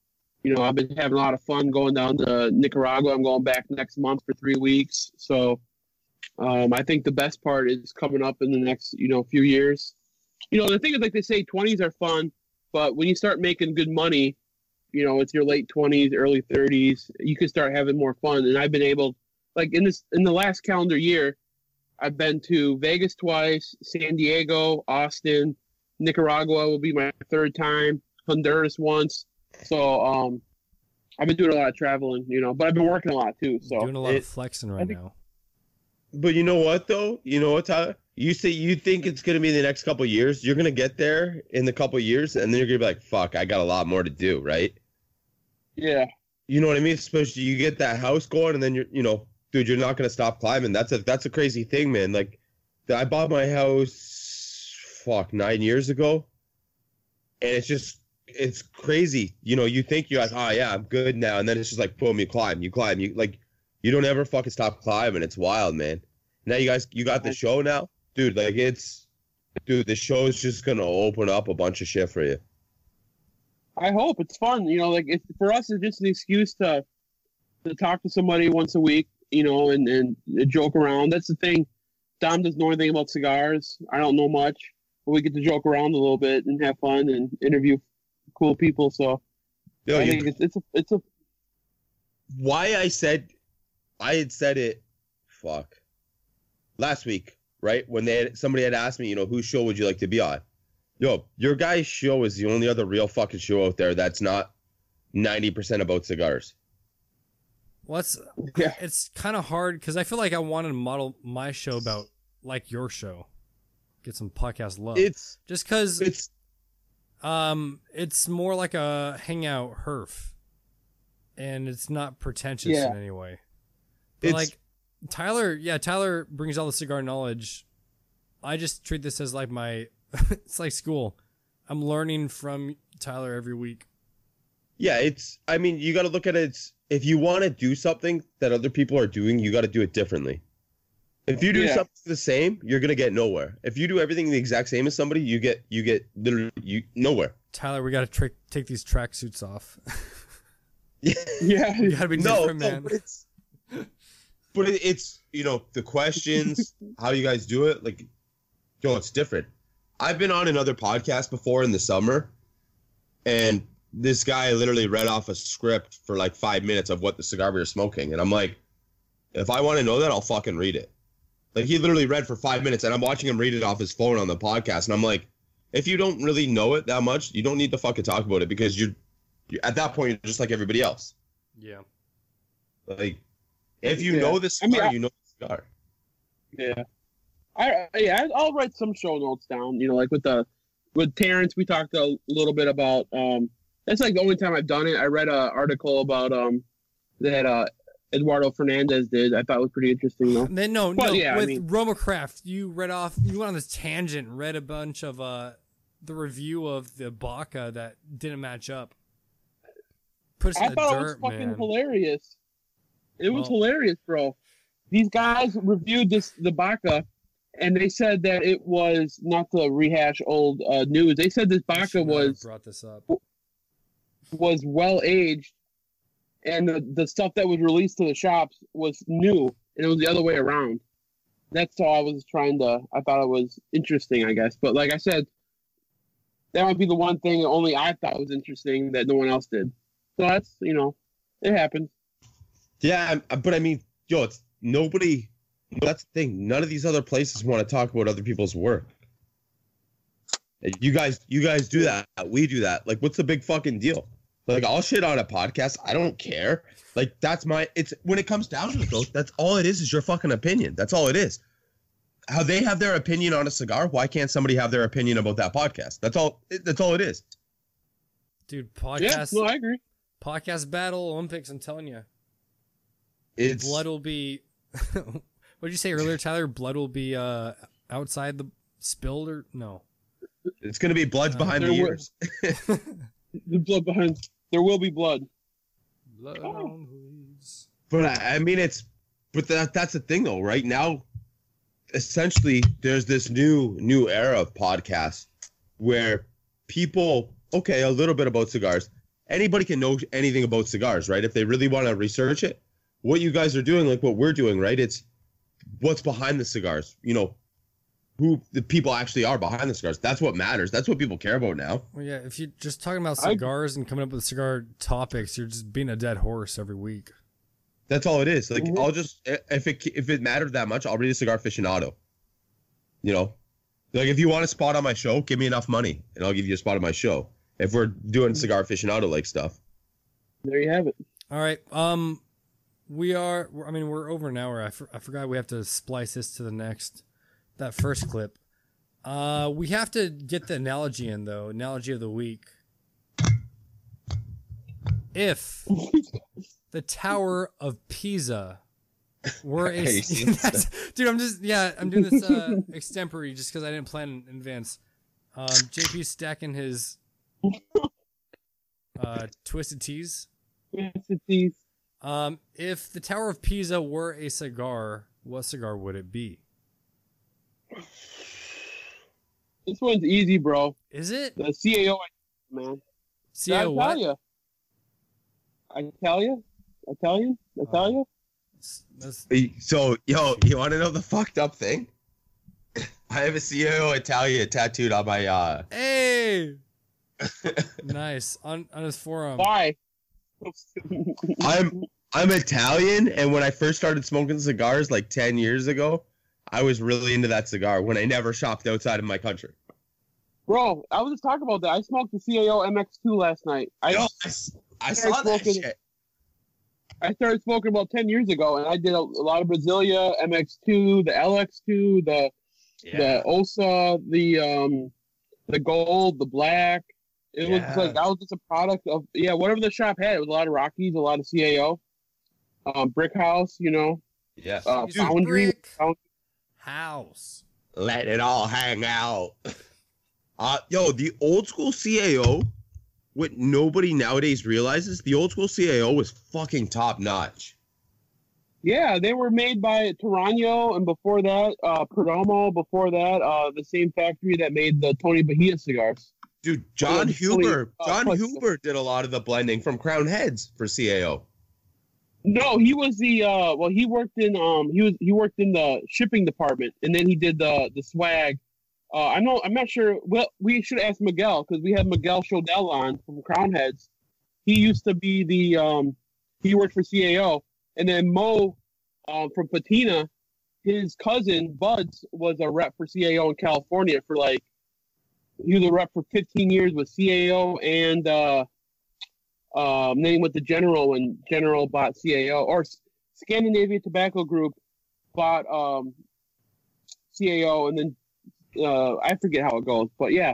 you know, I've been having a lot of fun going down to Nicaragua. I'm going back next month for three weeks. So um, I think the best part is coming up in the next, you know, few years. You know, the thing is, like they say, 20s are fun, but when you start making good money, you know, it's your late 20s, early 30s, you can start having more fun. And I've been able, like in this, in the last calendar year, I've been to Vegas twice, San Diego, Austin, Nicaragua will be my third time, Honduras once. So um, I've been doing a lot of traveling, you know, but I've been working a lot too. So Doing a lot it- of flexing right think- now. But you know what though? You know what, Tyler? You say you think it's gonna be the next couple years. You're gonna get there in the couple years, and then you're gonna be like, "Fuck, I got a lot more to do." Right? Yeah, You know what I mean? Especially you get that house going, and then you're, you know, dude, you're not gonna stop climbing. That's a that's a crazy thing, man. Like, I bought my house, fuck, nine years ago, and it's just it's crazy. You know, you think you're like, oh yeah, I'm good now, and then it's just like, boom, you climb, you climb, you like, you don't ever fucking stop climbing. It's wild, man. Now you guys, you got the show now, dude. Like it's, dude, the show is just gonna open up a bunch of shit for you. I hope it's fun. You know, like it's for us, it's just an excuse to to talk to somebody once a week. You know, and and joke around. That's the thing. Dom doesn't know anything about cigars. I don't know much, but we get to joke around a little bit and have fun and interview cool people. So I think it's it's a it's a why I said I had said it fuck last week, right? When they had, somebody had asked me, you know, whose show would you like to be on? Yo, your guy's show is the only other real fucking show out there that's not 90% about cigars. Well, it's Yeah. it's kind of hard because I feel like I want to model my show about like your show, get some podcast love. It's Just because it's um, it's more like a hangout herf, and it's not pretentious Yeah. in any way. But it's like Tyler, yeah, Tyler brings all the cigar knowledge. I just treat this as like my, it's like school. I'm learning from Tyler every week. yeah, it's I mean, you got to look at it it's, if you want to do something that other people are doing, you got to do it differently. If you do Yeah. something the same, you're going to get nowhere. If you do everything the exact same as somebody, you get you get literally you nowhere. Tyler, we got to trick take these tracksuits off. yeah. you got to be no, different, no, man. but it's but it, it's you know the questions, how you guys do it, like yo, it's different. I've been on another podcast before in the summer, and this guy literally read off a script for like five minutes of what the cigar we were smoking, and I'm like, if I want to know that, I'll fucking read it. Like he literally read for five minutes, and I'm watching him read it off his phone on the podcast, and I'm like, if you don't really know it that much, you don't need to fucking talk about it because you're You, at that point, you're just like everybody else. Yeah. Like, if you Yeah. know the I cigar, mean, I- you know the cigar. Yeah. I yeah, I'll write some show notes down. You know, like with the with Terrence, we talked a little bit about. um That's like the only time I've done it. I read an article about um that uh Eduardo Fernandez did. I thought it was pretty interesting though. Then no, Well, no. yeah, I with mean- RoMa Craft, you read off. You went on this tangent, and read a bunch of uh the review of the Baca that didn't match up. Put us I in the thought it was dirt, fucking man. hilarious. It was Well- hilarious, bro. These guys reviewed this the Baca, and they said that it was not to rehash old uh, news. They said this I Baca should not have was brought this up. was well aged, and the, the stuff that was released to the shops was new, and it was the other way around. That's all I was trying to. I thought it was interesting, I guess. But like I said, that might be the one thing that only I thought was interesting that no one else did. So that's you know, it happens. Yeah, but I mean, yo, it's nobody. That's the thing. None of these other places want to talk about other people's work. You guys, you guys do that. We do that. Like, what's the big fucking deal? Like, I'll shit on a podcast. I don't care. Like, that's my. It's when it comes down to it, though. That's all it is. Is your fucking opinion. That's all it is. How they have their opinion on a cigar. Why can't somebody have their opinion about that podcast? That's all. That's all it is. Dude, Yeah, podcast no, I agree. podcast battle Olympics. I'm telling you, It's blood will be. what did you say earlier, Tyler? Blood will be uh outside the spilled or no? It's gonna be bloods Uh, behind the there were- ears. The blood behind. There will be blood. Blood Oh. on the leaves. But I, I mean, it's but that that's the thing though. Right now, essentially, there's this new new era of podcasts where people okay a little bit about cigars. Anybody can know anything about cigars, right? If they really want to research it. What you guys are doing, like what we're doing, right? It's what's behind the cigars. You know, who the people actually are behind the cigars. That's what matters. That's what people care about now. Well, yeah. If you're just talking about I- cigars and coming up with cigar topics, you're just being a dead horse every week. That's all it is. Like Mhm. I'll just if it if it mattered that much, I'll read a cigar aficionado. You know, like if you want a spot on my show, give me enough money, and I'll give you a spot on my show. If we're doing cigar aficionado like stuff, There you have it. All right. Um, we are. I mean, we're over an hour. I, for, I forgot we have to splice this to the next. That first clip. Uh, we have to get the analogy in though. Analogy of the week. If the Tower of Pisa were a Hey, see, that's- dude, I'm just yeah, I'm doing this uh, extempore just because I didn't plan in advance. Um, JP stacking his uh, twisted. It's a tease. Um, if the Tower of Pisa were a cigar, what cigar would it be? This one's easy, bro. Is it The CAO, man. CAO I what? tell you. I tell you. I tell you. I tell you. So yo, you want to know the fucked up thing? I have a CAO Italia tattooed on my uh. hey, nice on on his forearm. Why? I'm I'm Italian, and when I first started smoking cigars like ten years ago, I was really into that cigar when I never shopped outside of my country. Bro, I was just talking about that. I smoked the CAO MX2 last night. I Yo, I, I saw that smoking- shit. I started smoking about 10 years ago, and I did a, a lot of Brazilia, MX2, the LX2, the the Osa, the um, the gold, the black. It Yeah. was like I was just a product of yeah, whatever the shop had. It was a lot of Rockies, a lot of CAO, um, Brick House, you know, Yes. uh, Use Foundry. brick. House. Let it all hang out. Uh, yo, the old school CAO, what nobody nowadays realizes, the old school CAO was fucking top notch. Yeah, they were made by Toraño, and before that, uh, Perdomo. Before that, uh, the same factory that made the Tony Bahia cigars. Dude, John Yeah, Huber, uh, John Huber did a lot of the blending from Crowned Heads for CAO. No, he was the uh well he worked in um he was he worked in the shipping department and then he did the the swag. Uh I know I'm not sure well we should ask Miguel because we had Miguel Shodell on from Crowned Heads. He used to be the um he worked for CAO and then Mo um from Patina, his cousin Buds was a rep for CAO in California for like he was a rep for 15 years with CAO and uh um, name with the General when General bought CAO or S- Scandinavian Tobacco Group bought um, CAO, and then uh, I forget how it goes, but yeah,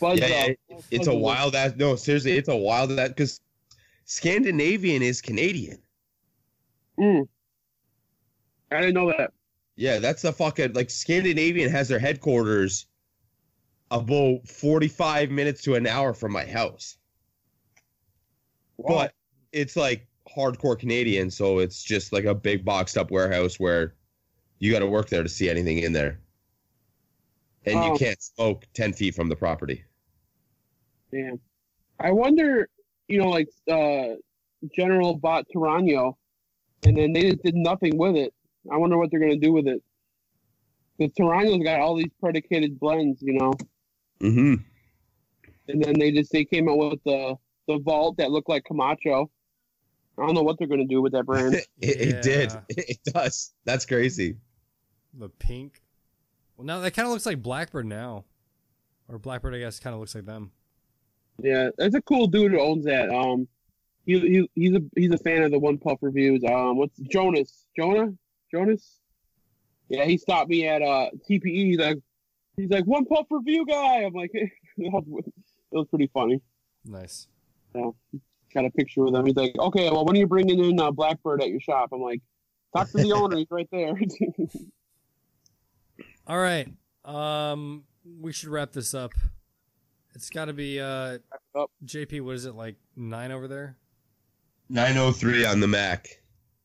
Buzz. Yeah, yeah, uh, It's Buzz a wild ass. No, seriously, it's a wild that because Scandinavian is Canadian. Mm. I didn't know that. Yeah, that's the fucking like Scandinavian has their headquarters about forty-five minutes to an hour from my house, Wow. but it's like hardcore Canadian, so it's just like a big boxed up warehouse where you got to work there to see anything in there, and you can't smoke ten feet from the property. Damn. I wonder, you know, like uh General bought Toraño and then they just did nothing with it. I wonder what they're gonna do with it. The Toraño's got all these predicated blends, you know, Mm-hmm. and then they just they came out with the the vault that looked like Camacho. I don't know what they're gonna do with that brand. it, it did. It does. That's crazy. The pink. Well, now that kind of looks like Blackbird now, or Blackbird, I guess, kind of looks like them. yeah, that's a cool dude who owns that. Um, he, he he's a he's a fan of the One Puff reviews. Um, what's Jonas? Jonah? Jonas? Yeah, he stopped me at uh TPE. He's like, he's like One Puff review guy. I'm like, it was pretty funny. Nice. So got a picture with him. He's like, okay, well, when are you bringing in uh, Blackbird at your shop? I'm like, talk to the owner. He's right there. All right. Um, we should wrap this up. It's got to be uh, up. JP. What is it like nine over there, Nine oh three on the Mac.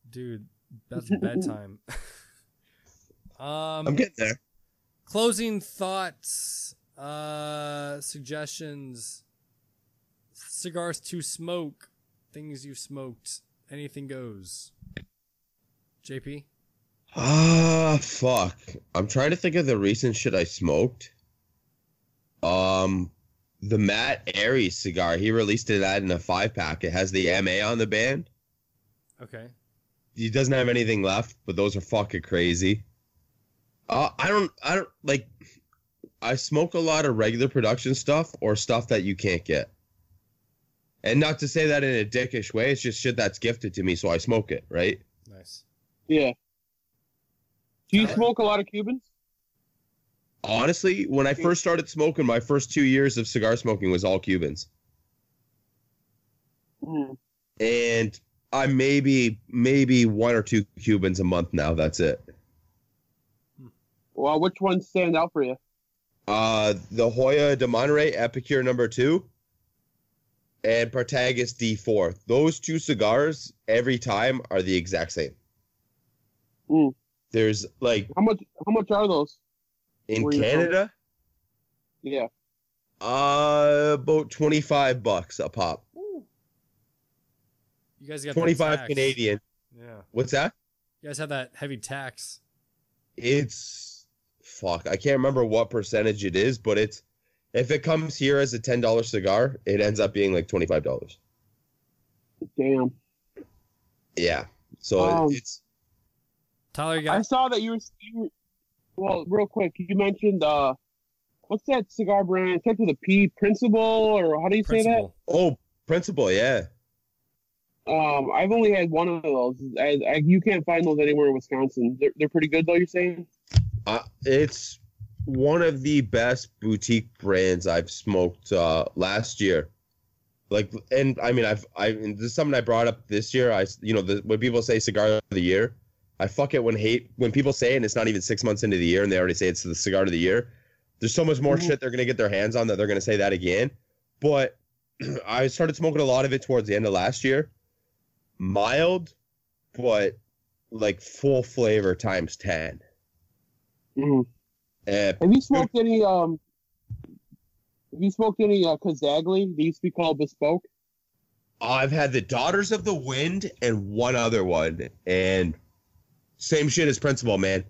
dude? That's bedtime. um, I'm getting there. closing thoughts, uh, suggestions, cigars to smoke, things you smoked, anything goes. JP. Ah, fuck. I'm trying to think of the recent shit I smoked. Um, the Matt Aries cigar. He released it out in a five pack. It has the MA on the band. Okay. He doesn't have anything left, but those are fucking crazy. Uh, I don't, I don't like. I smoke a lot of regular production stuff or stuff that you can't get. And not to say that in a dickish way, it's just shit that's gifted to me, so I smoke it, right? Nice. yeah. Do you Uh, smoke a lot of Cubans? Honestly, when I first started smoking, my first two years of cigar smoking was all Cubans. Hmm. And I maybe maybe one or two Cubans a month now. That's it. Well, which ones stand out for you? Uh the Hoyo de Monterrey Epicure number two and Partagas D4. Those two cigars every time are the exact same. Mm. There's like How much? How much are those? in Where you from? Canada, Yeah. uh about 25 bucks a pop. You guys got 25. Canadian. Yeah. What's that? You guys have that heavy tax. It's fuck. I can't remember what percentage it is, but it's if it comes here as a ten dollar cigar, it ends up being like twenty five dollars. Damn. Yeah. So Um, it's Tyler, you I saw that you were, you were. Well, real quick, you mentioned uh, what's that cigar brand? It starts with a P. Principal, or how do you say that? oh principle, yeah. Um, I've only had one of those. I, I, you can't find those anywhere in Wisconsin. They're, they're pretty good, though. You're saying? Uh, it's one of the best boutique brands I've smoked uh, last year. Like, and I mean, I've I and this is something I brought up this year. I you know the, when people say cigar of the year, I fuck it when hate when people say it and it's not even six months into the year and they already say it's the cigar of the year. There's so much more Mhm. shit they're gonna get their hands on that they're gonna say that again. But I started smoking a lot of it towards the end of last year. Mild, but like full flavor times ten. Mhm. Uh, Have you smoked any? Um, have you smoked any uh, Casdagli? They used to be called Bespoke. I've had the Daughters of the Wind and one other one, and same shit as Principle, man.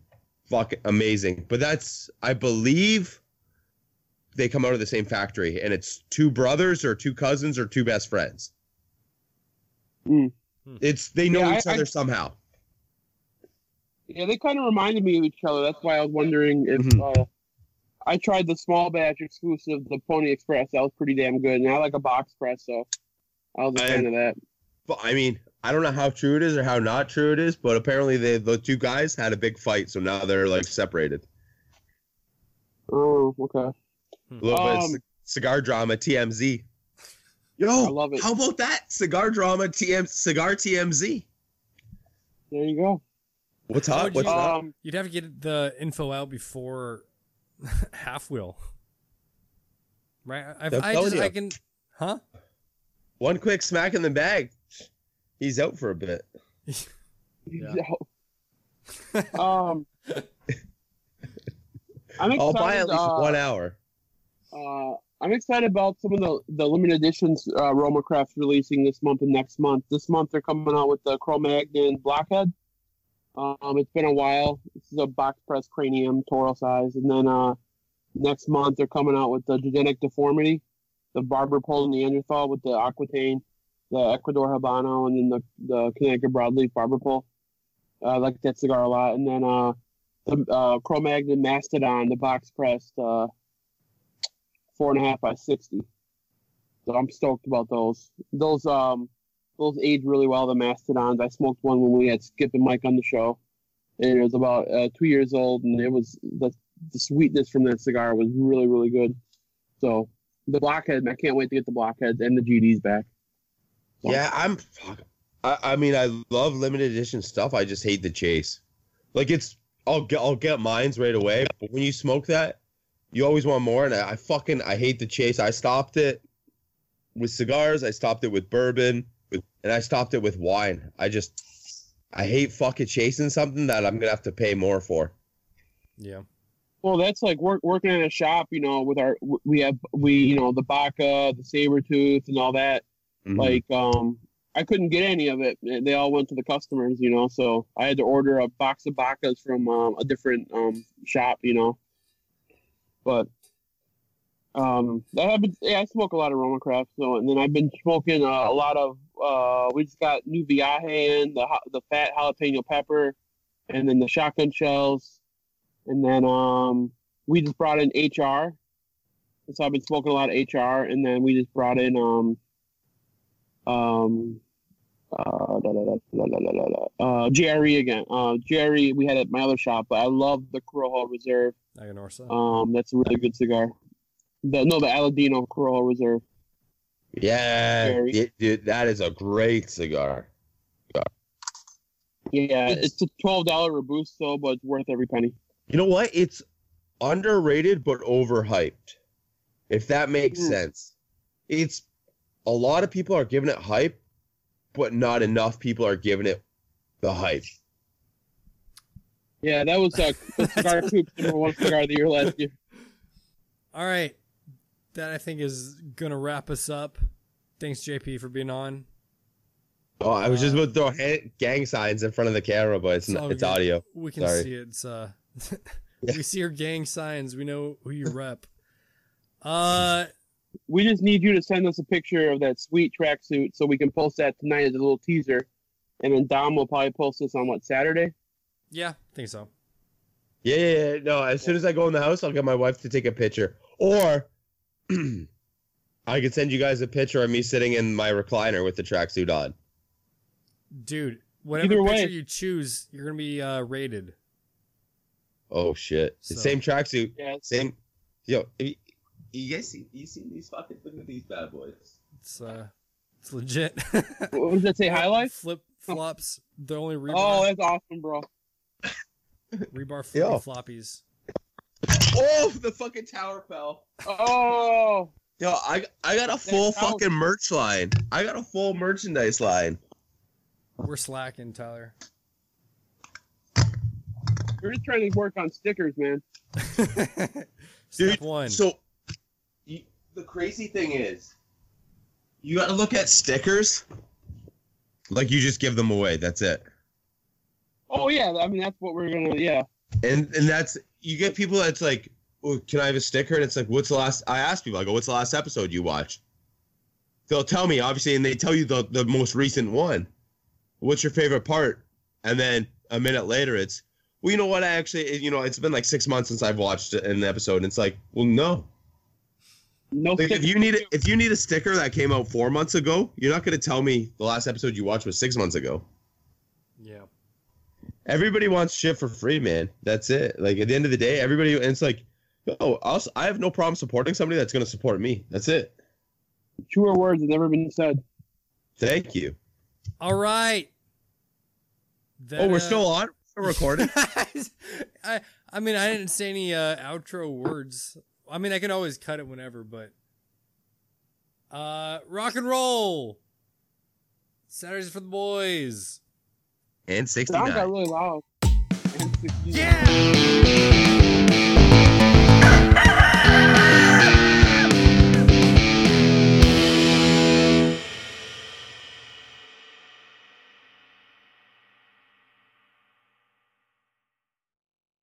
Fuck, amazing. But that's, I believe, they come out of the same factory, and it's two brothers or two cousins or two best friends. Mm. It's they know Yeah, each I- other I- somehow. Yeah, they kind of reminded me of each other. That's why I was wondering if Mhm. uh, I tried the small batch exclusive, the Pony Express. That was pretty damn good, and I like a box press, so I was a fan of that. But I mean, I don't know how true it is or how not true it is, but apparently they the two guys had a big fight, so now they're like separated. Oh, okay. A little bit of Um, c- cigar drama TMZ. Yo, I love it. how about that cigar drama TM cigar TMZ? There you go. What's How up? What's you- up? Um, You'd have to get the info out before halfwheel. Right? I've, I'm I just I can huh? One quick smack in the bag. He's out for a bit. Yeah. um, I'm excited. I'll buy at least uh, one hour. Uh, I'm excited about some of the, the limited editions uh, RoMa Craft's releasing this month and next month. This month they're coming out with the Cro-Magnon Blockhead. Um, it's been a while. This is a box press cranium, Toro size, and then uh, next month they're coming out with the Genetic Deformity, the Barber Pole Neanderthal with the Aquitaine, the Ecuador Habano, and then the the Connecticut Broadleaf Barber Pole. Uh, I like that cigar a lot. And then uh, the uh, Cro-Magnon Mastodon, the box pressed. Uh, four and a half by sixty. So I'm stoked about those. Those um those age really well. The mastodons. I smoked one when we had Skip and Mike on the show, and it was about uh, two years old, and it was the the sweetness from that cigar was really really good. So the blockhead, I can't wait to get the blockhead and the GDs back. So- Yeah, I'm. I, I mean, I love limited edition stuff. I just hate the chase. Like it's, I'll get, I'll get mines right away. But when you smoke that, you always want more. And I, I fucking, I hate the chase. I stopped it with cigars. I stopped it with bourbon, and I stopped it with wine. I just, I hate fucking chasing something that I'm gonna have to pay more for. Yeah. Well, that's like work, working in a shop, you know, with our we have we you know the Baca, the saber tooth, and all that. Mhm. like um i couldn't get any of it they all went to the customers you know so i had to order a box of bacas from um, a different um shop you know but um, I have been, yeah, I smoke a lot of RoMa Craft, so and then I've been smoking uh, a lot of. Uh, we just got new Viaje in the the fat jalapeno pepper, and then the shotgun shells, and then um, we just brought in HR, and so I've been smoking a lot of HR, and then we just brought in um, um, uh, da, uh, Jerry again. Uh, Jerry, we had at my other shop, but I love the Corojo Reserve. Um, that's a really good cigar. The no the Aladino Corojo Reserve. yeah, Very- it- dude, that is a great cigar. Yeah, It's- it's a twelve dollar robusto, but it's worth every penny. You know what? It's underrated but overhyped. If that makes Mm. sense. It's a lot of people are giving it hype, but not enough people are giving it the hype. Yeah, that was uh the cigar coop's number one cigar of the year last year. All right. That I think is gonna wrap us up. Thanks, JP, for being on. Oh, I was just about to throw ha- gang signs in front of the camera, but it's It's not, it's good. audio. We can Sorry. see it. It's uh Yeah. we see your gang signs. We know who you rep. Uh We just need you to send us a picture of that sweet tracksuit so we can post that tonight as a little teaser. And then Dom will probably post this on what Saturday? yeah, I think so. Yeah, yeah, yeah, no. As soon as I go in the house, I'll get my wife to take a picture, or I could send you guys a picture of me sitting in my recliner with the tracksuit on. Dude, whatever Either picture way. you choose, you're gonna be uh rated. Oh shit! So- Same tracksuit, Yeah, same. Yo, you, you guys see? You see these fucking? Look at these bad boys. It's uh it's legit. what does that say? Highlight? Flip flops. The only rebar Oh, that's awesome, bro. rebar Yo. flippy floppies. Oh, the fucking tower fell. Oh, Yo, I I got a full tower- fucking merch line. I got a full merchandise line. We're slacking, Tyler. we're just trying to work on stickers, man. Step Dude, one. So, you, the crazy thing is, you got to look at stickers. Like you just give them away. That's it. Oh yeah, I mean that's what we're gonna. Yeah, And and that's you get people that's like, oh, can I have a sticker? And it's like, what's the last? I ask people, I go, what's the last episode you watched? They'll tell me obviously, and they tell you the the most recent one. What's your favorite part? And then a minute later, it's, well, you know what? I actually, you know, it's been like six months since I've watched an episode, and it's like, well, no. No, Like if you need a, if you need a sticker that came out four months ago, you're not gonna tell me the last episode you watched was six months ago. Yeah. Everybody wants shit for free, man. That's it. Like at the end of the day, everybody and it's like, oh, I'll, I have no problem supporting somebody that's gonna support me. That's it. truer words have never been said. Thank you. All right. That, oh, we're uh, still on. We're recording. I I mean I didn't say any uh, outro words. I mean I can always cut it whenever, but uh rock and roll. Saturdays for the boys. And Sound 69. got really loud. Yeah.